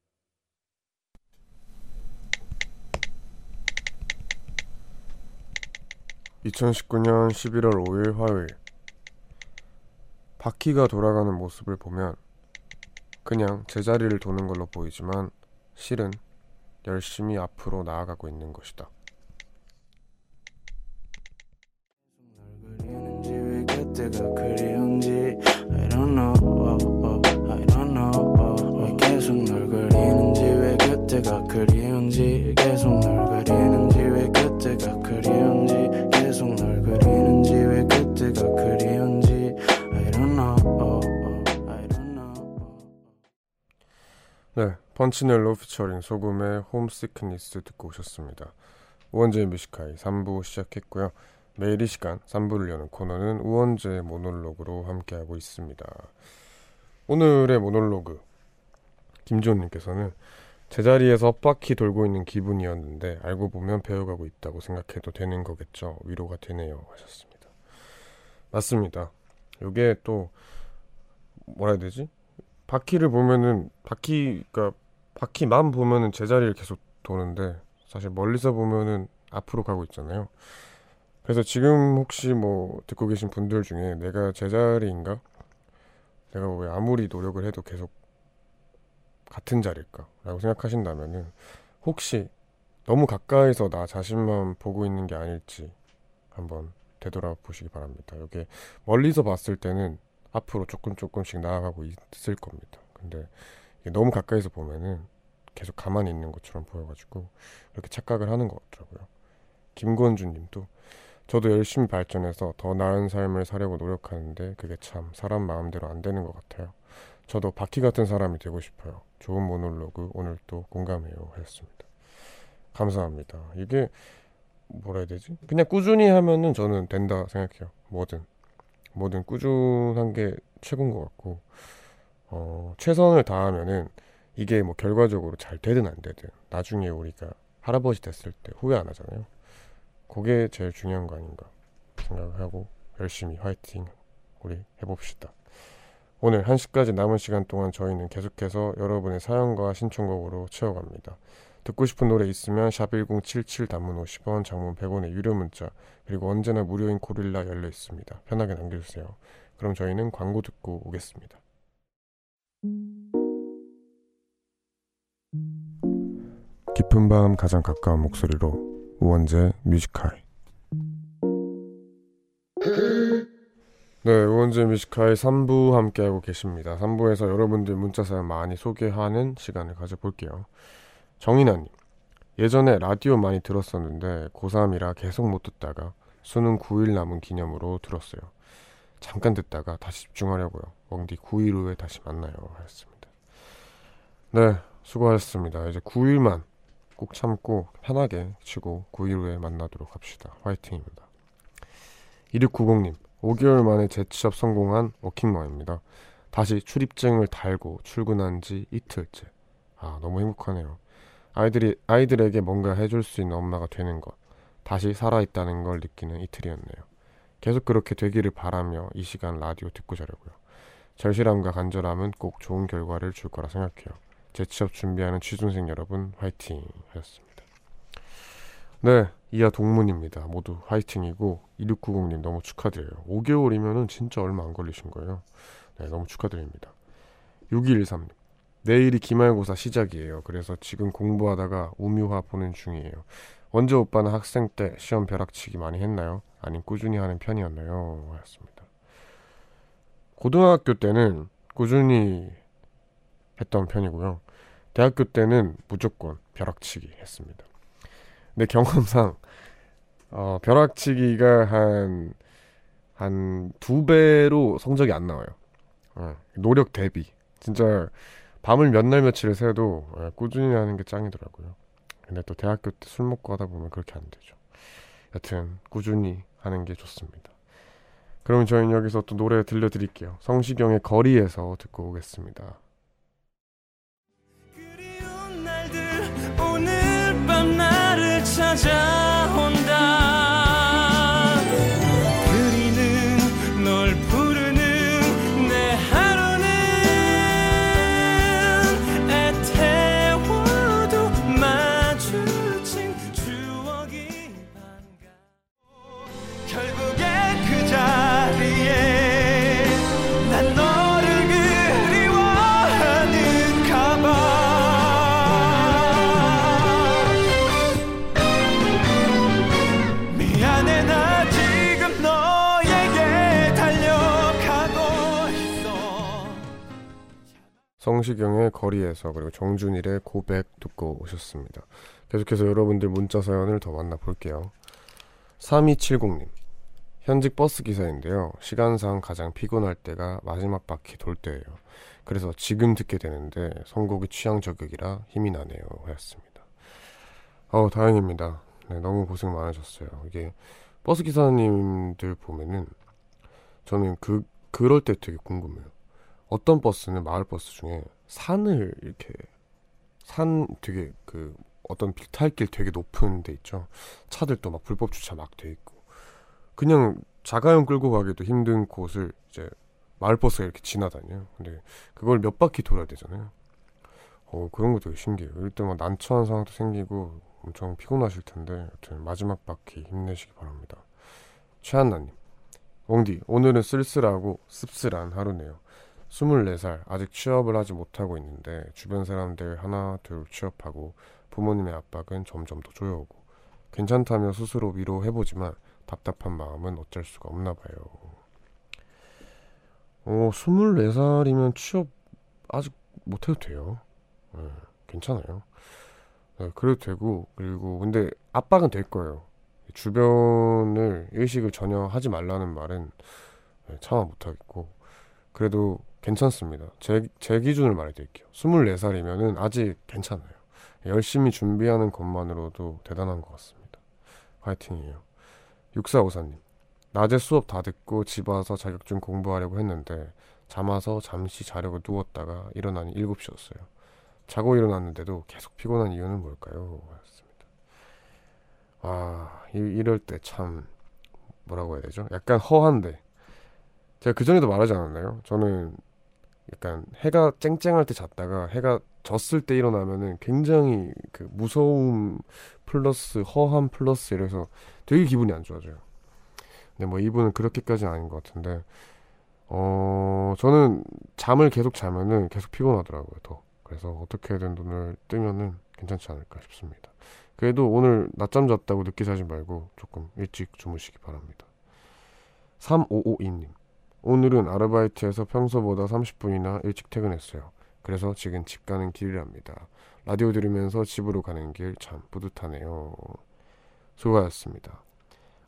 2019년 11월 5일 화요일 바퀴가 돌아가는 모습을 보면 그냥 제자리를 도는 걸로 보이지만 실은 열심히 앞으로 나아가고 있는 것이다. oh, oh, oh, 왜 계속 널 그리는지 왜 그때가 그리운지 계속 널 펀치넬로 피처링 소금의 Homesickness 듣고 오셨습니다. 우원재의 Music High 3부 시작했고요. 매일 이 시간 3부를 여는 코너는 우원재의 모놀로그로 함께하고 있습니다. 오늘의 모놀로그 김지훈님께서는 제자리에서 쳇바퀴 돌고 있는 기분이었는데 알고 보면 배워가고 있다고 생각해도 되는 거겠죠. 위로가 되네요 하셨습니다. 맞습니다. 이게 또 뭐라 해야 되지? 바퀴를 보면은 바퀴가 바퀴만 보면은 제자리를 계속 도는데 사실 멀리서 보면은 앞으로 가고 있잖아요. 그래서 지금 혹시 뭐 듣고 계신 분들 중에 내가 제자리인가? 내가 왜 아무리 노력을 해도 계속 같은 자리일까 라고 생각하신다면은 혹시 너무 가까이서 나 자신만 보고 있는 게 아닐지 한번 되돌아보시기 바랍니다. 이게 멀리서 봤을 때는 앞으로 조금 조금씩 나아가고 있을 겁니다. 근데 너무 가까이서 보면은 계속 가만히 있는 것처럼 보여가지고 이렇게 착각을 하는 것 같더라고요. 김건주님도 저도 열심히 발전해서 더 나은 삶을 살려고 노력하는데 그게 참 사람 마음대로 안 되는 것 같아요. 저도 바퀴 같은 사람이 되고 싶어요. 좋은 모놀로그 오늘 또 공감해요 하셨습니다. 감사합니다. 이게 뭐라 해야 되지? 그냥 꾸준히 하면은 저는 된다 생각해요. 뭐든 뭐든 꾸준한 게 최고인 것 같고 어, 최선을 다하면은 이게 뭐 결과적으로 잘 되든 안 되든 나중에 우리가 할아버지 됐을 때 후회 안 하잖아요. 그게 제일 중요한 거 아닌가 생각을 하고 열심히 화이팅 우리 해봅시다. 오늘 1시까지 남은 시간 동안 저희는 계속해서 여러분의 사연과 신청곡으로 채워갑니다. 듣고 싶은 노래 있으면 샵1077 단문 50원, 장문 100원의 유료 문자 그리고 언제나 무료인 고릴라 열려 있습니다. 편하게 남겨주세요. 그럼 저희는 광고 듣고 오겠습니다. 깊은 밤 가장 가까운 목소리로 우원재 Music High 네, 우원재 Music High 3부 함께하고 계십니다. 3부에서 여러분들 문자 사연 많이 소개하는 시간을 가져볼게요. 정인아님, 예전에 라디오 많이 들었었는데 고3이라 계속 못 듣다가 수능 9일 남은 기념으로 들었어요. 잠깐 듣다가 다시 집중하려고요. 웡디 9일 후에 다시 만나요. 하였습니다. 네, 수고하셨습니다. 이제 9일만 꼭 참고 편하게 치고 9일 후에 만나도록 합시다. 화이팅입니다. 2690님, 5개월 만에 재취업 성공한 워킹맘입니다. 다시 출입증을 달고 출근한 지 이틀째. 아, 너무 행복하네요. 아이들이, 아이들에게 뭔가 해줄 수 있는 엄마가 되는 것. 다시 살아있다는 걸 느끼는 이틀이었네요. 계속 그렇게 되기를 바라며 이 시간 라디오 듣고 자려고요. 절실함과 간절함은 꼭 좋은 결과를 줄 거라 생각해요. 재취업 준비하는 취준생 여러분 화이팅 하셨습니다. 네, 이하 동문입니다. 모두 화이팅이고 2690님 너무 축하드려요. 5개월이면은 진짜 얼마 안 걸리신 거예요. 네, 너무 축하드립니다. 6213님 내일이 기말고사 시작이에요. 그래서 지금 공부하다가 우뮤화 보는 중이에요. 원재 오빠는 학생 때 시험 벼락치기 많이 했나요? 아님 꾸준히 하는 편이었나요? 하였습니다. 고등학교 때는 꾸준히 했던 편이고요. 대학교 때는 무조건 벼락치기 했습니다. 근데 경험상 (laughs) 어, 벼락치기가 한 한 두 배로 성적이 안 나와요. 어, 노력 대비 진짜 밤을 몇 날 며칠을 새도 어, 꾸준히 하는 게 짱이더라고요. 근데 또 대학교 때 술 먹고 하다 보면 그렇게 안 되죠. 여튼 꾸준히 하는 게 좋습니다. 그럼 저희는 여기서 또 노래 들려드릴게요. 성시경의 거리에서 듣고 오겠습니다. 그리운 날들 오늘 밤 나를 찾아온 성시경의 거리에서 그리고 정준일의 고백 듣고 오셨습니다. 계속해서 여러분들 문자 사연을 더 만나볼게요. 3270님 현직 버스 기사인데요. 시간상 가장 피곤할 때가 마지막 바퀴 돌 때예요. 그래서 지금 듣게 되는데 선곡이 취향 저격이라 힘이 나네요. 하였습니다. 어 다행입니다. 네, 너무 고생 많으셨어요. 이게 버스 기사님들 보면은 저는 그 그럴 때 되게 궁금해요. 어떤 버스는 마을 버스 중에 산을 이렇게 산 되게 그 어떤 비탈길 되게 높은 데 있죠. 차들도 막 불법 주차 막 돼 있고 그냥 자가용 끌고 가기도 힘든 곳을 이제 마을 버스가 이렇게 지나다녀요. 근데 그걸 몇 바퀴 돌아야 되잖아요. 어 그런 거 되게 신기해요. 이럴 때막 난처한 상황도 생기고 엄청 피곤하실 텐데 여튼 마지막 바퀴 힘내시기 바랍니다. 최한나님 웡디 오늘은 쓸쓸하고 씁쓸한 하루네요. 24살 아직 취업을 하지 못하고 있는데 주변 사람들 하나 둘 취업하고 부모님의 압박은 점점 더 조여오고 괜찮다며 스스로 위로해보지만 답답한 마음은 어쩔 수가 없나 봐요. 어, 24살이면 취업 아직 못해도 돼요. 네, 괜찮아요. 네, 그래도 되고 그리고 근데 압박은 될 거예요. 주변을 의식을 전혀 하지 말라는 말은 네, 참아 못하겠고 그래도 괜찮습니다. 제, 제 기준을 말해드릴게요. 24살이면은 아직 괜찮아요. 열심히 준비하는 것만으로도 대단한 것 같습니다. 화이팅이에요. 6454님. 낮에 수업 다 듣고 집 와서 자격증 공부하려고 했는데 잠 와서 잠시 자려고 누웠다가 일어나니 7시였어요. 자고 일어났는데도 계속 피곤한 이유는 뭘까요? 하였습니다. 아, 이, 이럴 때 참 뭐라고 해야 되죠? 약간 허한데 제가 그 전에도 말하지 않았나요? 저는 약간 해가 쨍쨍할 때 잤다가 해가 졌을 때 일어나면은 굉장히 그 무서움 플러스 허함 플러스 이래서 되게 기분이 안 좋아져요. 근데 뭐 이분은 그렇게까지는 아닌 것 같은데 어 저는 잠을 계속 자면은 계속 피곤하더라고요 더. 그래서 어떻게든 눈을 뜨면은 괜찮지 않을까 싶습니다. 그래도 오늘 낮잠 잤다고 늦게 자지 말고 조금 일찍 주무시기 바랍니다. 3552님 오늘은 아르바이트에서 평소보다 30분이나 일찍 퇴근했어요. 그래서 지금 집 가는 길이랍니다. 라디오 들으면서 집으로 가는 길 참 뿌듯하네요. 수고하셨습니다.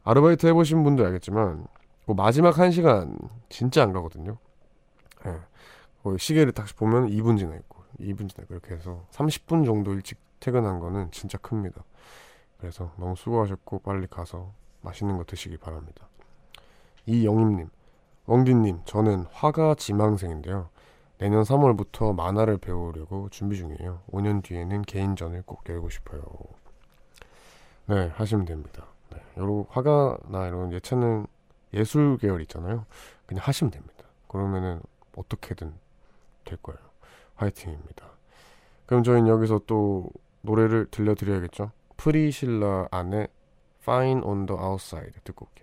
아르바이트 해보신 분도 알겠지만 그 마지막 한 시간 진짜 안 가거든요. 예. 그 시계를 딱 보면 2분 지나 있고 2분 지나 있고 이렇게 해서 30분 정도 일찍 퇴근한 거는 진짜 큽니다. 그래서 너무 수고하셨고 빨리 가서 맛있는 거 드시기 바랍니다. 이영임님, 웡디님, 저는 화가 지망생인데요. 내년 3월부터 만화를 배우려고 준비 중이에요. 5년 뒤에는 개인전을 꼭 열고 싶어요. 네, 하시면 됩니다. 네, 여러 화가나 이런 예체능 예술 계열 있잖아요. 그냥 하시면 됩니다. 그러면은 어떻게든 될 거예요. 화이팅입니다. 그럼 저희는 여기서 또 노래를 들려드려야겠죠? 프리실라 안에 Fine on the Outside 듣고 올게요.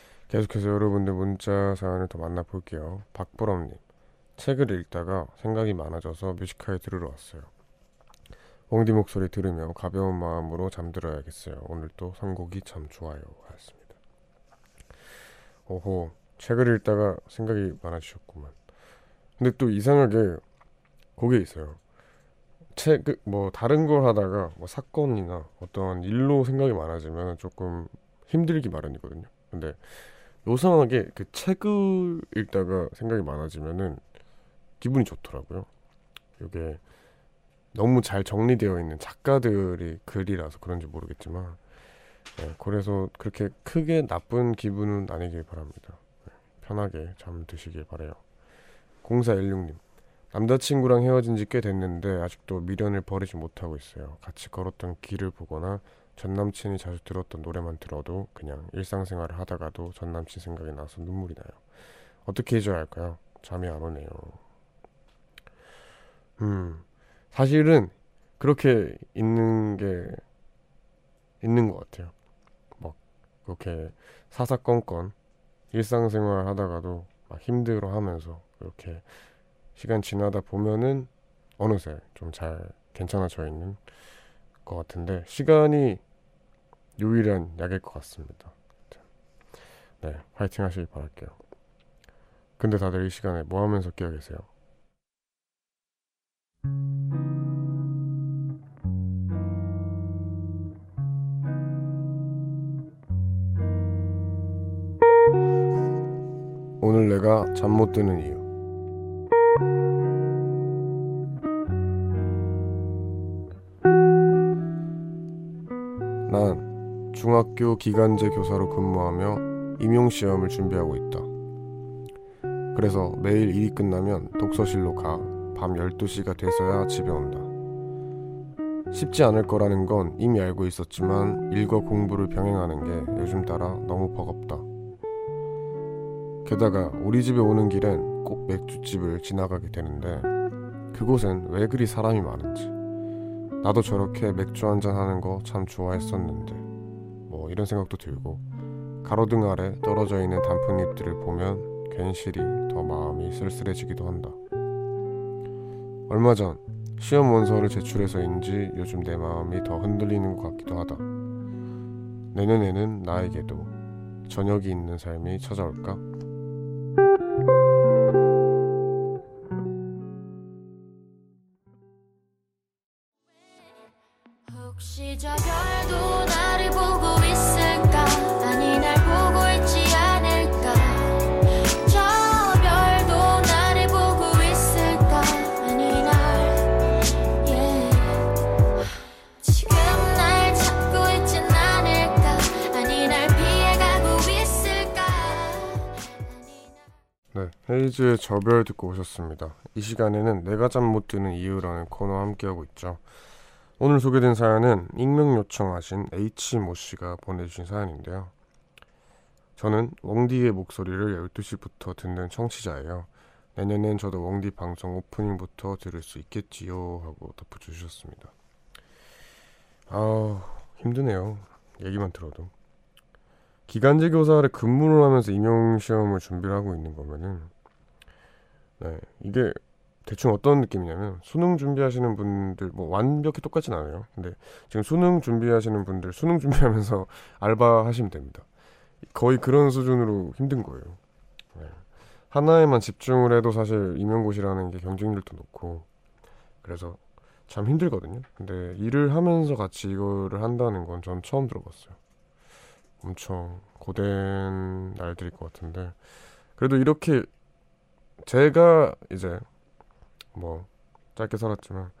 계속해서 여러분들 문자 사연을 더 만나볼게요. 박보람님 책을 읽다가 생각이 많아져서 뮤지컬 들으러 왔어요. 웡디 목소리 들으며 가벼운 마음으로 잠들어야겠어요. 오늘 또 선곡이 참 좋아요. 하였습니다. 오호 책을 읽다가 생각이 많아지셨구만. 근데 또 이상하게 그게 있어요. 책 뭐 다른 걸 하다가 뭐 사건이나 어떤 일로 생각이 많아지면 조금 힘들기 마련이거든요. 근데 요상하게 그 책을 읽다가 생각이 많아지면은 기분이 좋더라고요. 이게 너무 잘 정리되어 있는 작가들이 글이라서 그런지 모르겠지만 네, 그래서 그렇게 크게 나쁜 기분은 아니길 바랍니다. 네, 편하게 잠 드시길 바래요. 0416님 남자친구랑 헤어진 지 꽤 됐는데 아직도 미련을 버리지 못하고 있어요. 같이 걸었던 길을 보거나 전 남친이 자주 들었던 노래만 들어도 그냥 일상생활을 하다가도 전 남친 생각이 나서 눈물이 나요. 어떻게 해줘야 할까요? 잠이 안 오네요. 음, 사실은 그렇게 있는 게 있는 것 같아요. 막 그렇게 사사건건 일상생활 하다가도 막 힘들어하면서 이렇게 시간 지나다 보면은 어느새 좀 잘 괜찮아져 있는 것 같은데 시간이 유일한 약일 것 같습니다. 네, 화이팅 하시길 바랄게요. 근데 다들 이 시간에 뭐 하면서 깨어 계세요? 오늘 내가 잠 못 드는 이유. 중학교 기간제 교사로 근무하며 임용시험을 준비하고 있다. 그래서 매일 일이 끝나면 독서실로 가 밤 12시가 돼서야 집에 온다. 쉽지 않을 거라는 건 이미 알고 있었지만 일과 공부를 병행하는 게 요즘 따라 너무 버겁다. 게다가 우리 집에 오는 길엔 꼭 맥주집을 지나가게 되는데 그곳엔 왜 그리 사람이 많은지 나도 저렇게 맥주 한잔 하는 거 참 좋아했었는데 뭐 이런 생각도 들고 가로등 아래 떨어져 있는 단풍잎들을 보면 괜시리 더 마음이 쓸쓸해지기도 한다. 얼마 전 시험 원서를 제출해서인지 요즘 내 마음이 더 흔들리는 것 같기도 하다. 내년에는 나에게도 저녁이 있는 삶이 찾아올까? 헤이즈의 저별 듣고 오셨습니다. 이 시간에는 내가 잠 못 드는 이유라는 코너 함께하고 있죠. 오늘 소개된 사연은 익명 요청하신 H모 씨가 보내주신 사연인데요. 저는 웡디의 목소리를 12시부터 듣는 청취자예요. 내년엔 저도 웡디 방송 오프닝부터 들을 수 있겠지요 하고 덧붙여주셨습니다. 아우 힘드네요. 얘기만 들어도. 기간제 교사를 근무를 하면서 임용 시험을 준비를 하고 있는 거면은 네 이게 대충 어떤 느낌이냐면 수능 준비하시는 분들 뭐 완벽히 똑같진 않아요. 근데 지금 수능 준비하시는 분들 수능 준비하면서 (laughs) 알바 하시면 됩니다. 거의 그런 수준으로 힘든 거예요. 네. 하나에만 집중을 해도 사실 임용고시라는 게 경쟁률도 높고 그래서 참 힘들거든요. 근데 일을 하면서 같이 이거를 한다는 건 전 처음 들어봤어요. 엄청 고된 날들일 것 같은데 그래도 이렇게 제가 이제 뭐 짧게 살았지만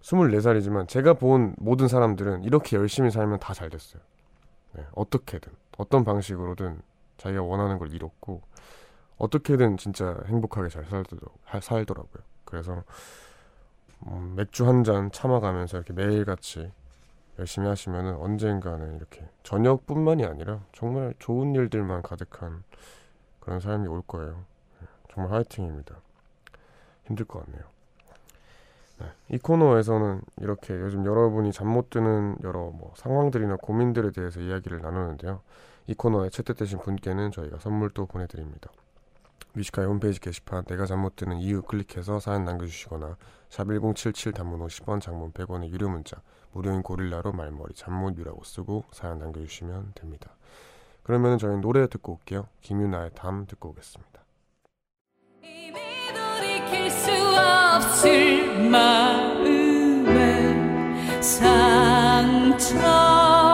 24살이지만 제가 본 모든 사람들은 이렇게 열심히 살면 다 잘 됐어요. 네, 어떻게든 어떤 방식으로든 자기가 원하는 걸 이뤘고 어떻게든 진짜 행복하게 잘 살더라고요. 살더라고요. 그래서 음, 맥주 한 잔 참아가면서 이렇게 매일같이 열심히 하시면은 언젠가는 이렇게 저녁뿐만이 아니라 정말 좋은 일들만 가득한 그런 삶이 올 거예요. 네, 정말 화이팅입니다. 힘들 것 같네요. 네, 이 코너에서는 이렇게 요즘 여러분이 잠 못 드는 여러 뭐 상황들이나 고민들에 대해서 이야기를 나누는데요. 이 코너에 채택되신 분께는 저희가 선물도 보내드립니다. Music High 홈페이지 게시판 내가 잠 못 드는 이유 클릭해서 사연 남겨주시거나 샵 1077 단문 50원 장문 100원의 유료 문자 무료인 고릴라로 말머리 잠못유라고 쓰고 사연 남겨주시면 됩니다. 그러면 저희 노래 듣고 올게요. 김유나의 담 듣고 오겠습니다. 상처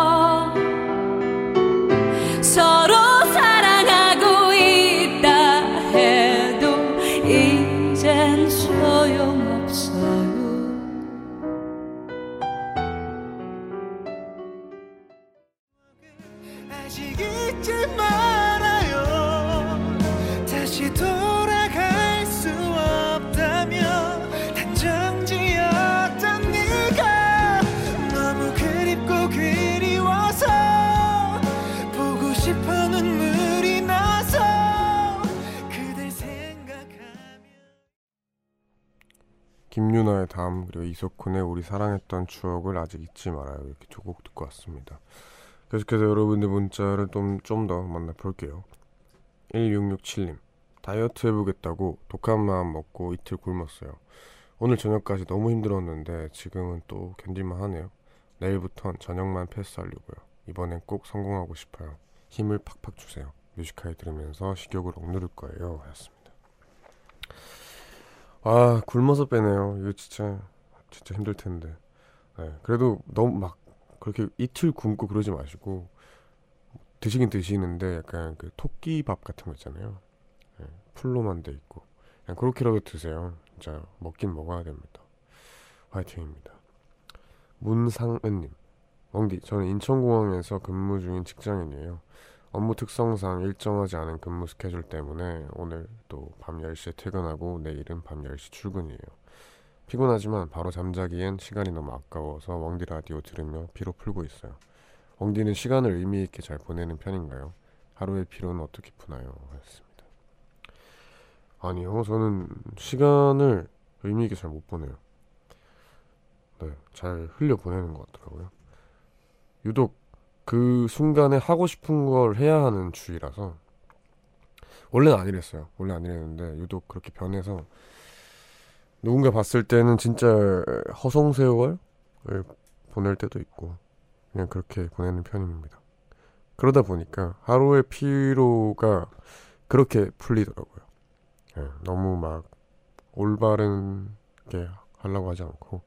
김유나의 담 그리고 이석훈의 우리 사랑했던 추억을 아직 잊지 말아요 이렇게 두 곡 듣고 왔습니다. 계속해서 여러분들 문자를 좀 좀 더 만나볼게요. 1667님 다이어트 해보겠다고 독한 마음 먹고 이틀 굶었어요. 오늘 저녁까지 너무 힘들었는데 지금은 또 견딜만 하네요. 내일부턴 저녁만 패스하려고요. 이번엔 꼭 성공하고 싶어요. 힘을 팍팍 주세요. 뮤지컬 들으면서 식욕을 억누를 거예요. 하였습니다. 아 굶어서 빼네요. 이거 진짜 진짜 힘들 텐데. 네, 그래도 너무 막 그렇게 이틀 굶고 그러지 마시고 드시긴 드시는데 약간 그 토끼밥 같은 거 있잖아요. 네, 풀로만 돼 있고 그냥 그렇게라도 드세요. 진짜 먹긴 먹어야 됩니다. 화이팅입니다. 문상은님, 엉디, 저는 인천공항에서 근무 중인 직장인이에요. 업무 특성상 일정하지 않은 근무 스케줄 때문에 오늘 또 밤 10시에 퇴근하고 내일은 밤 10시 출근이에요. 피곤하지만 바로 잠자기엔 시간이 너무 아까워서 웡디 라디오 들으며 피로 풀고 있어요. 웡디는 시간을 의미 있게 잘 보내는 편인가요? 하루의 피로는 어떻게 푸나요? 하였습니다. 아니요, 저는 시간을 의미 있게 잘 못 보내요. 네, 잘 흘려 보내는 것 같더라고요. 유독 그 순간에 하고 싶은 걸 해야 하는 주의라서 원래는 안 이랬어요. 원래 안 이랬는데 유독 그렇게 변해서 누군가 봤을 때는 진짜 허송세월을 보낼 때도 있고 그냥 그렇게 보내는 편입니다. 그러다 보니까 하루의 피로가 그렇게 풀리더라고요. 예, 너무 막 올바른 게 하려고 하지 않고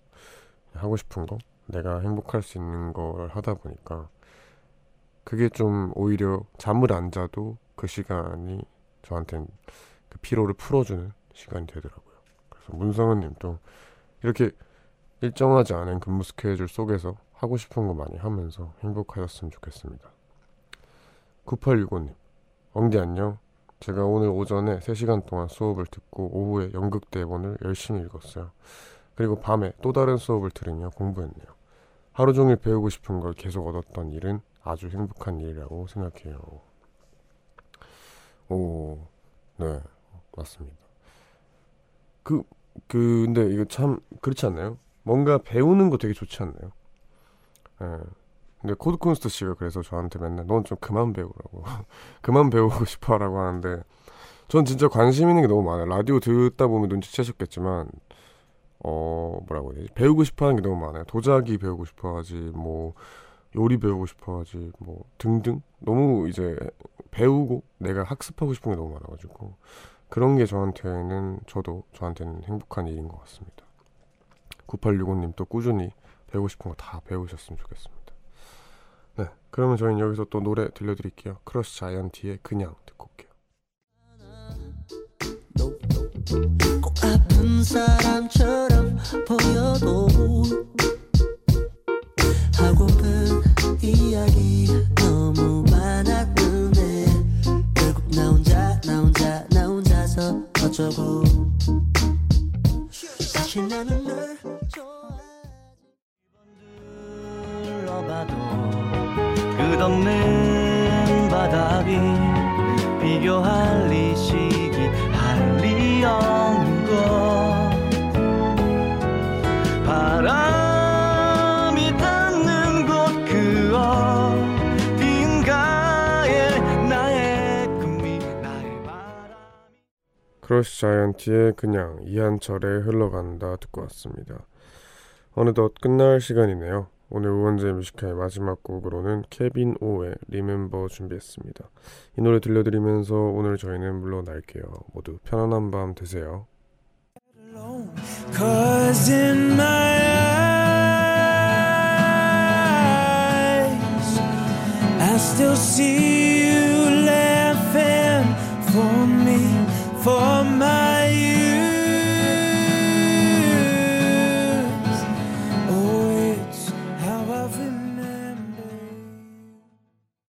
하고 싶은 거 내가 행복할 수 있는 걸 하다 보니까 그게 좀 오히려 잠을 안 자도 그 시간이 저한텐 그 피로를 풀어주는 시간이 되더라고요. 그래서 문성은 님도 이렇게 일정하지 않은 근무 스케줄 속에서 하고 싶은 거 많이 하면서 행복하셨으면 좋겠습니다. 9865님, 엉디 안녕. 제가 오늘 오전에 3시간 동안 수업을 듣고 오후에 연극 대본을 열심히 읽었어요. 그리고 밤에 또 다른 수업을 들으며 공부했네요. 하루 종일 배우고 싶은 걸 계속 얻었던 일은 아주 행복한 일이라고 생각해요. 오, 네, 맞습니다. 그, 그, 근데 이거 참 그렇지 않나요? 뭔가 배우는 거 되게 좋지 않나요? 예. 근데 코드 쿤스트 씨가 그래서 저한테 맨날 넌 좀 그만 배우라고 (laughs) 그만 배우고 싶어라고 하는데 전 진짜 관심 있는 게 너무 많아요. 라디오 듣다 보면 눈치채셨겠지만 어 뭐라고 해야 되지 배우고 싶어하는 게 너무 많아요. 도자기 배우고 싶어하지 뭐 요리 배우고 싶어하지 뭐 등등 너무 이제 배우고 내가 학습하고 싶은 게 너무 많아가지고 그런 게 저한테는 저도 저한테는 행복한 일인 것 같습니다. 9865님 또 꾸준히 배우고 싶은 거 다 배우셨으면 좋겠습니다. 네, 그러면 저희는 여기서 또 노래 들려드릴게요. 크러쉬 자이언티의 그냥 듣고 올게요. 꼭 아픈 사람처럼 보여도 이야기 너무 많았는데 결국 나 혼자 나 혼자 나 혼자서 어쩌고. 사실 나는 널 불러봐도 끝없는 바닥이 비교할 리 시 크러쉬 자이언티의 그냥 이한철의 흘러간다 듣고 왔습니다. 어느덧 끝날 시간이네요. 오늘 우원재 Music High 마지막 곡으로는 케빈 오의 Remember 준비했습니다. 이 노래 들려드리면서 오늘 저희는 물러날게요. 모두 편안한 밤 되세요. I still see for my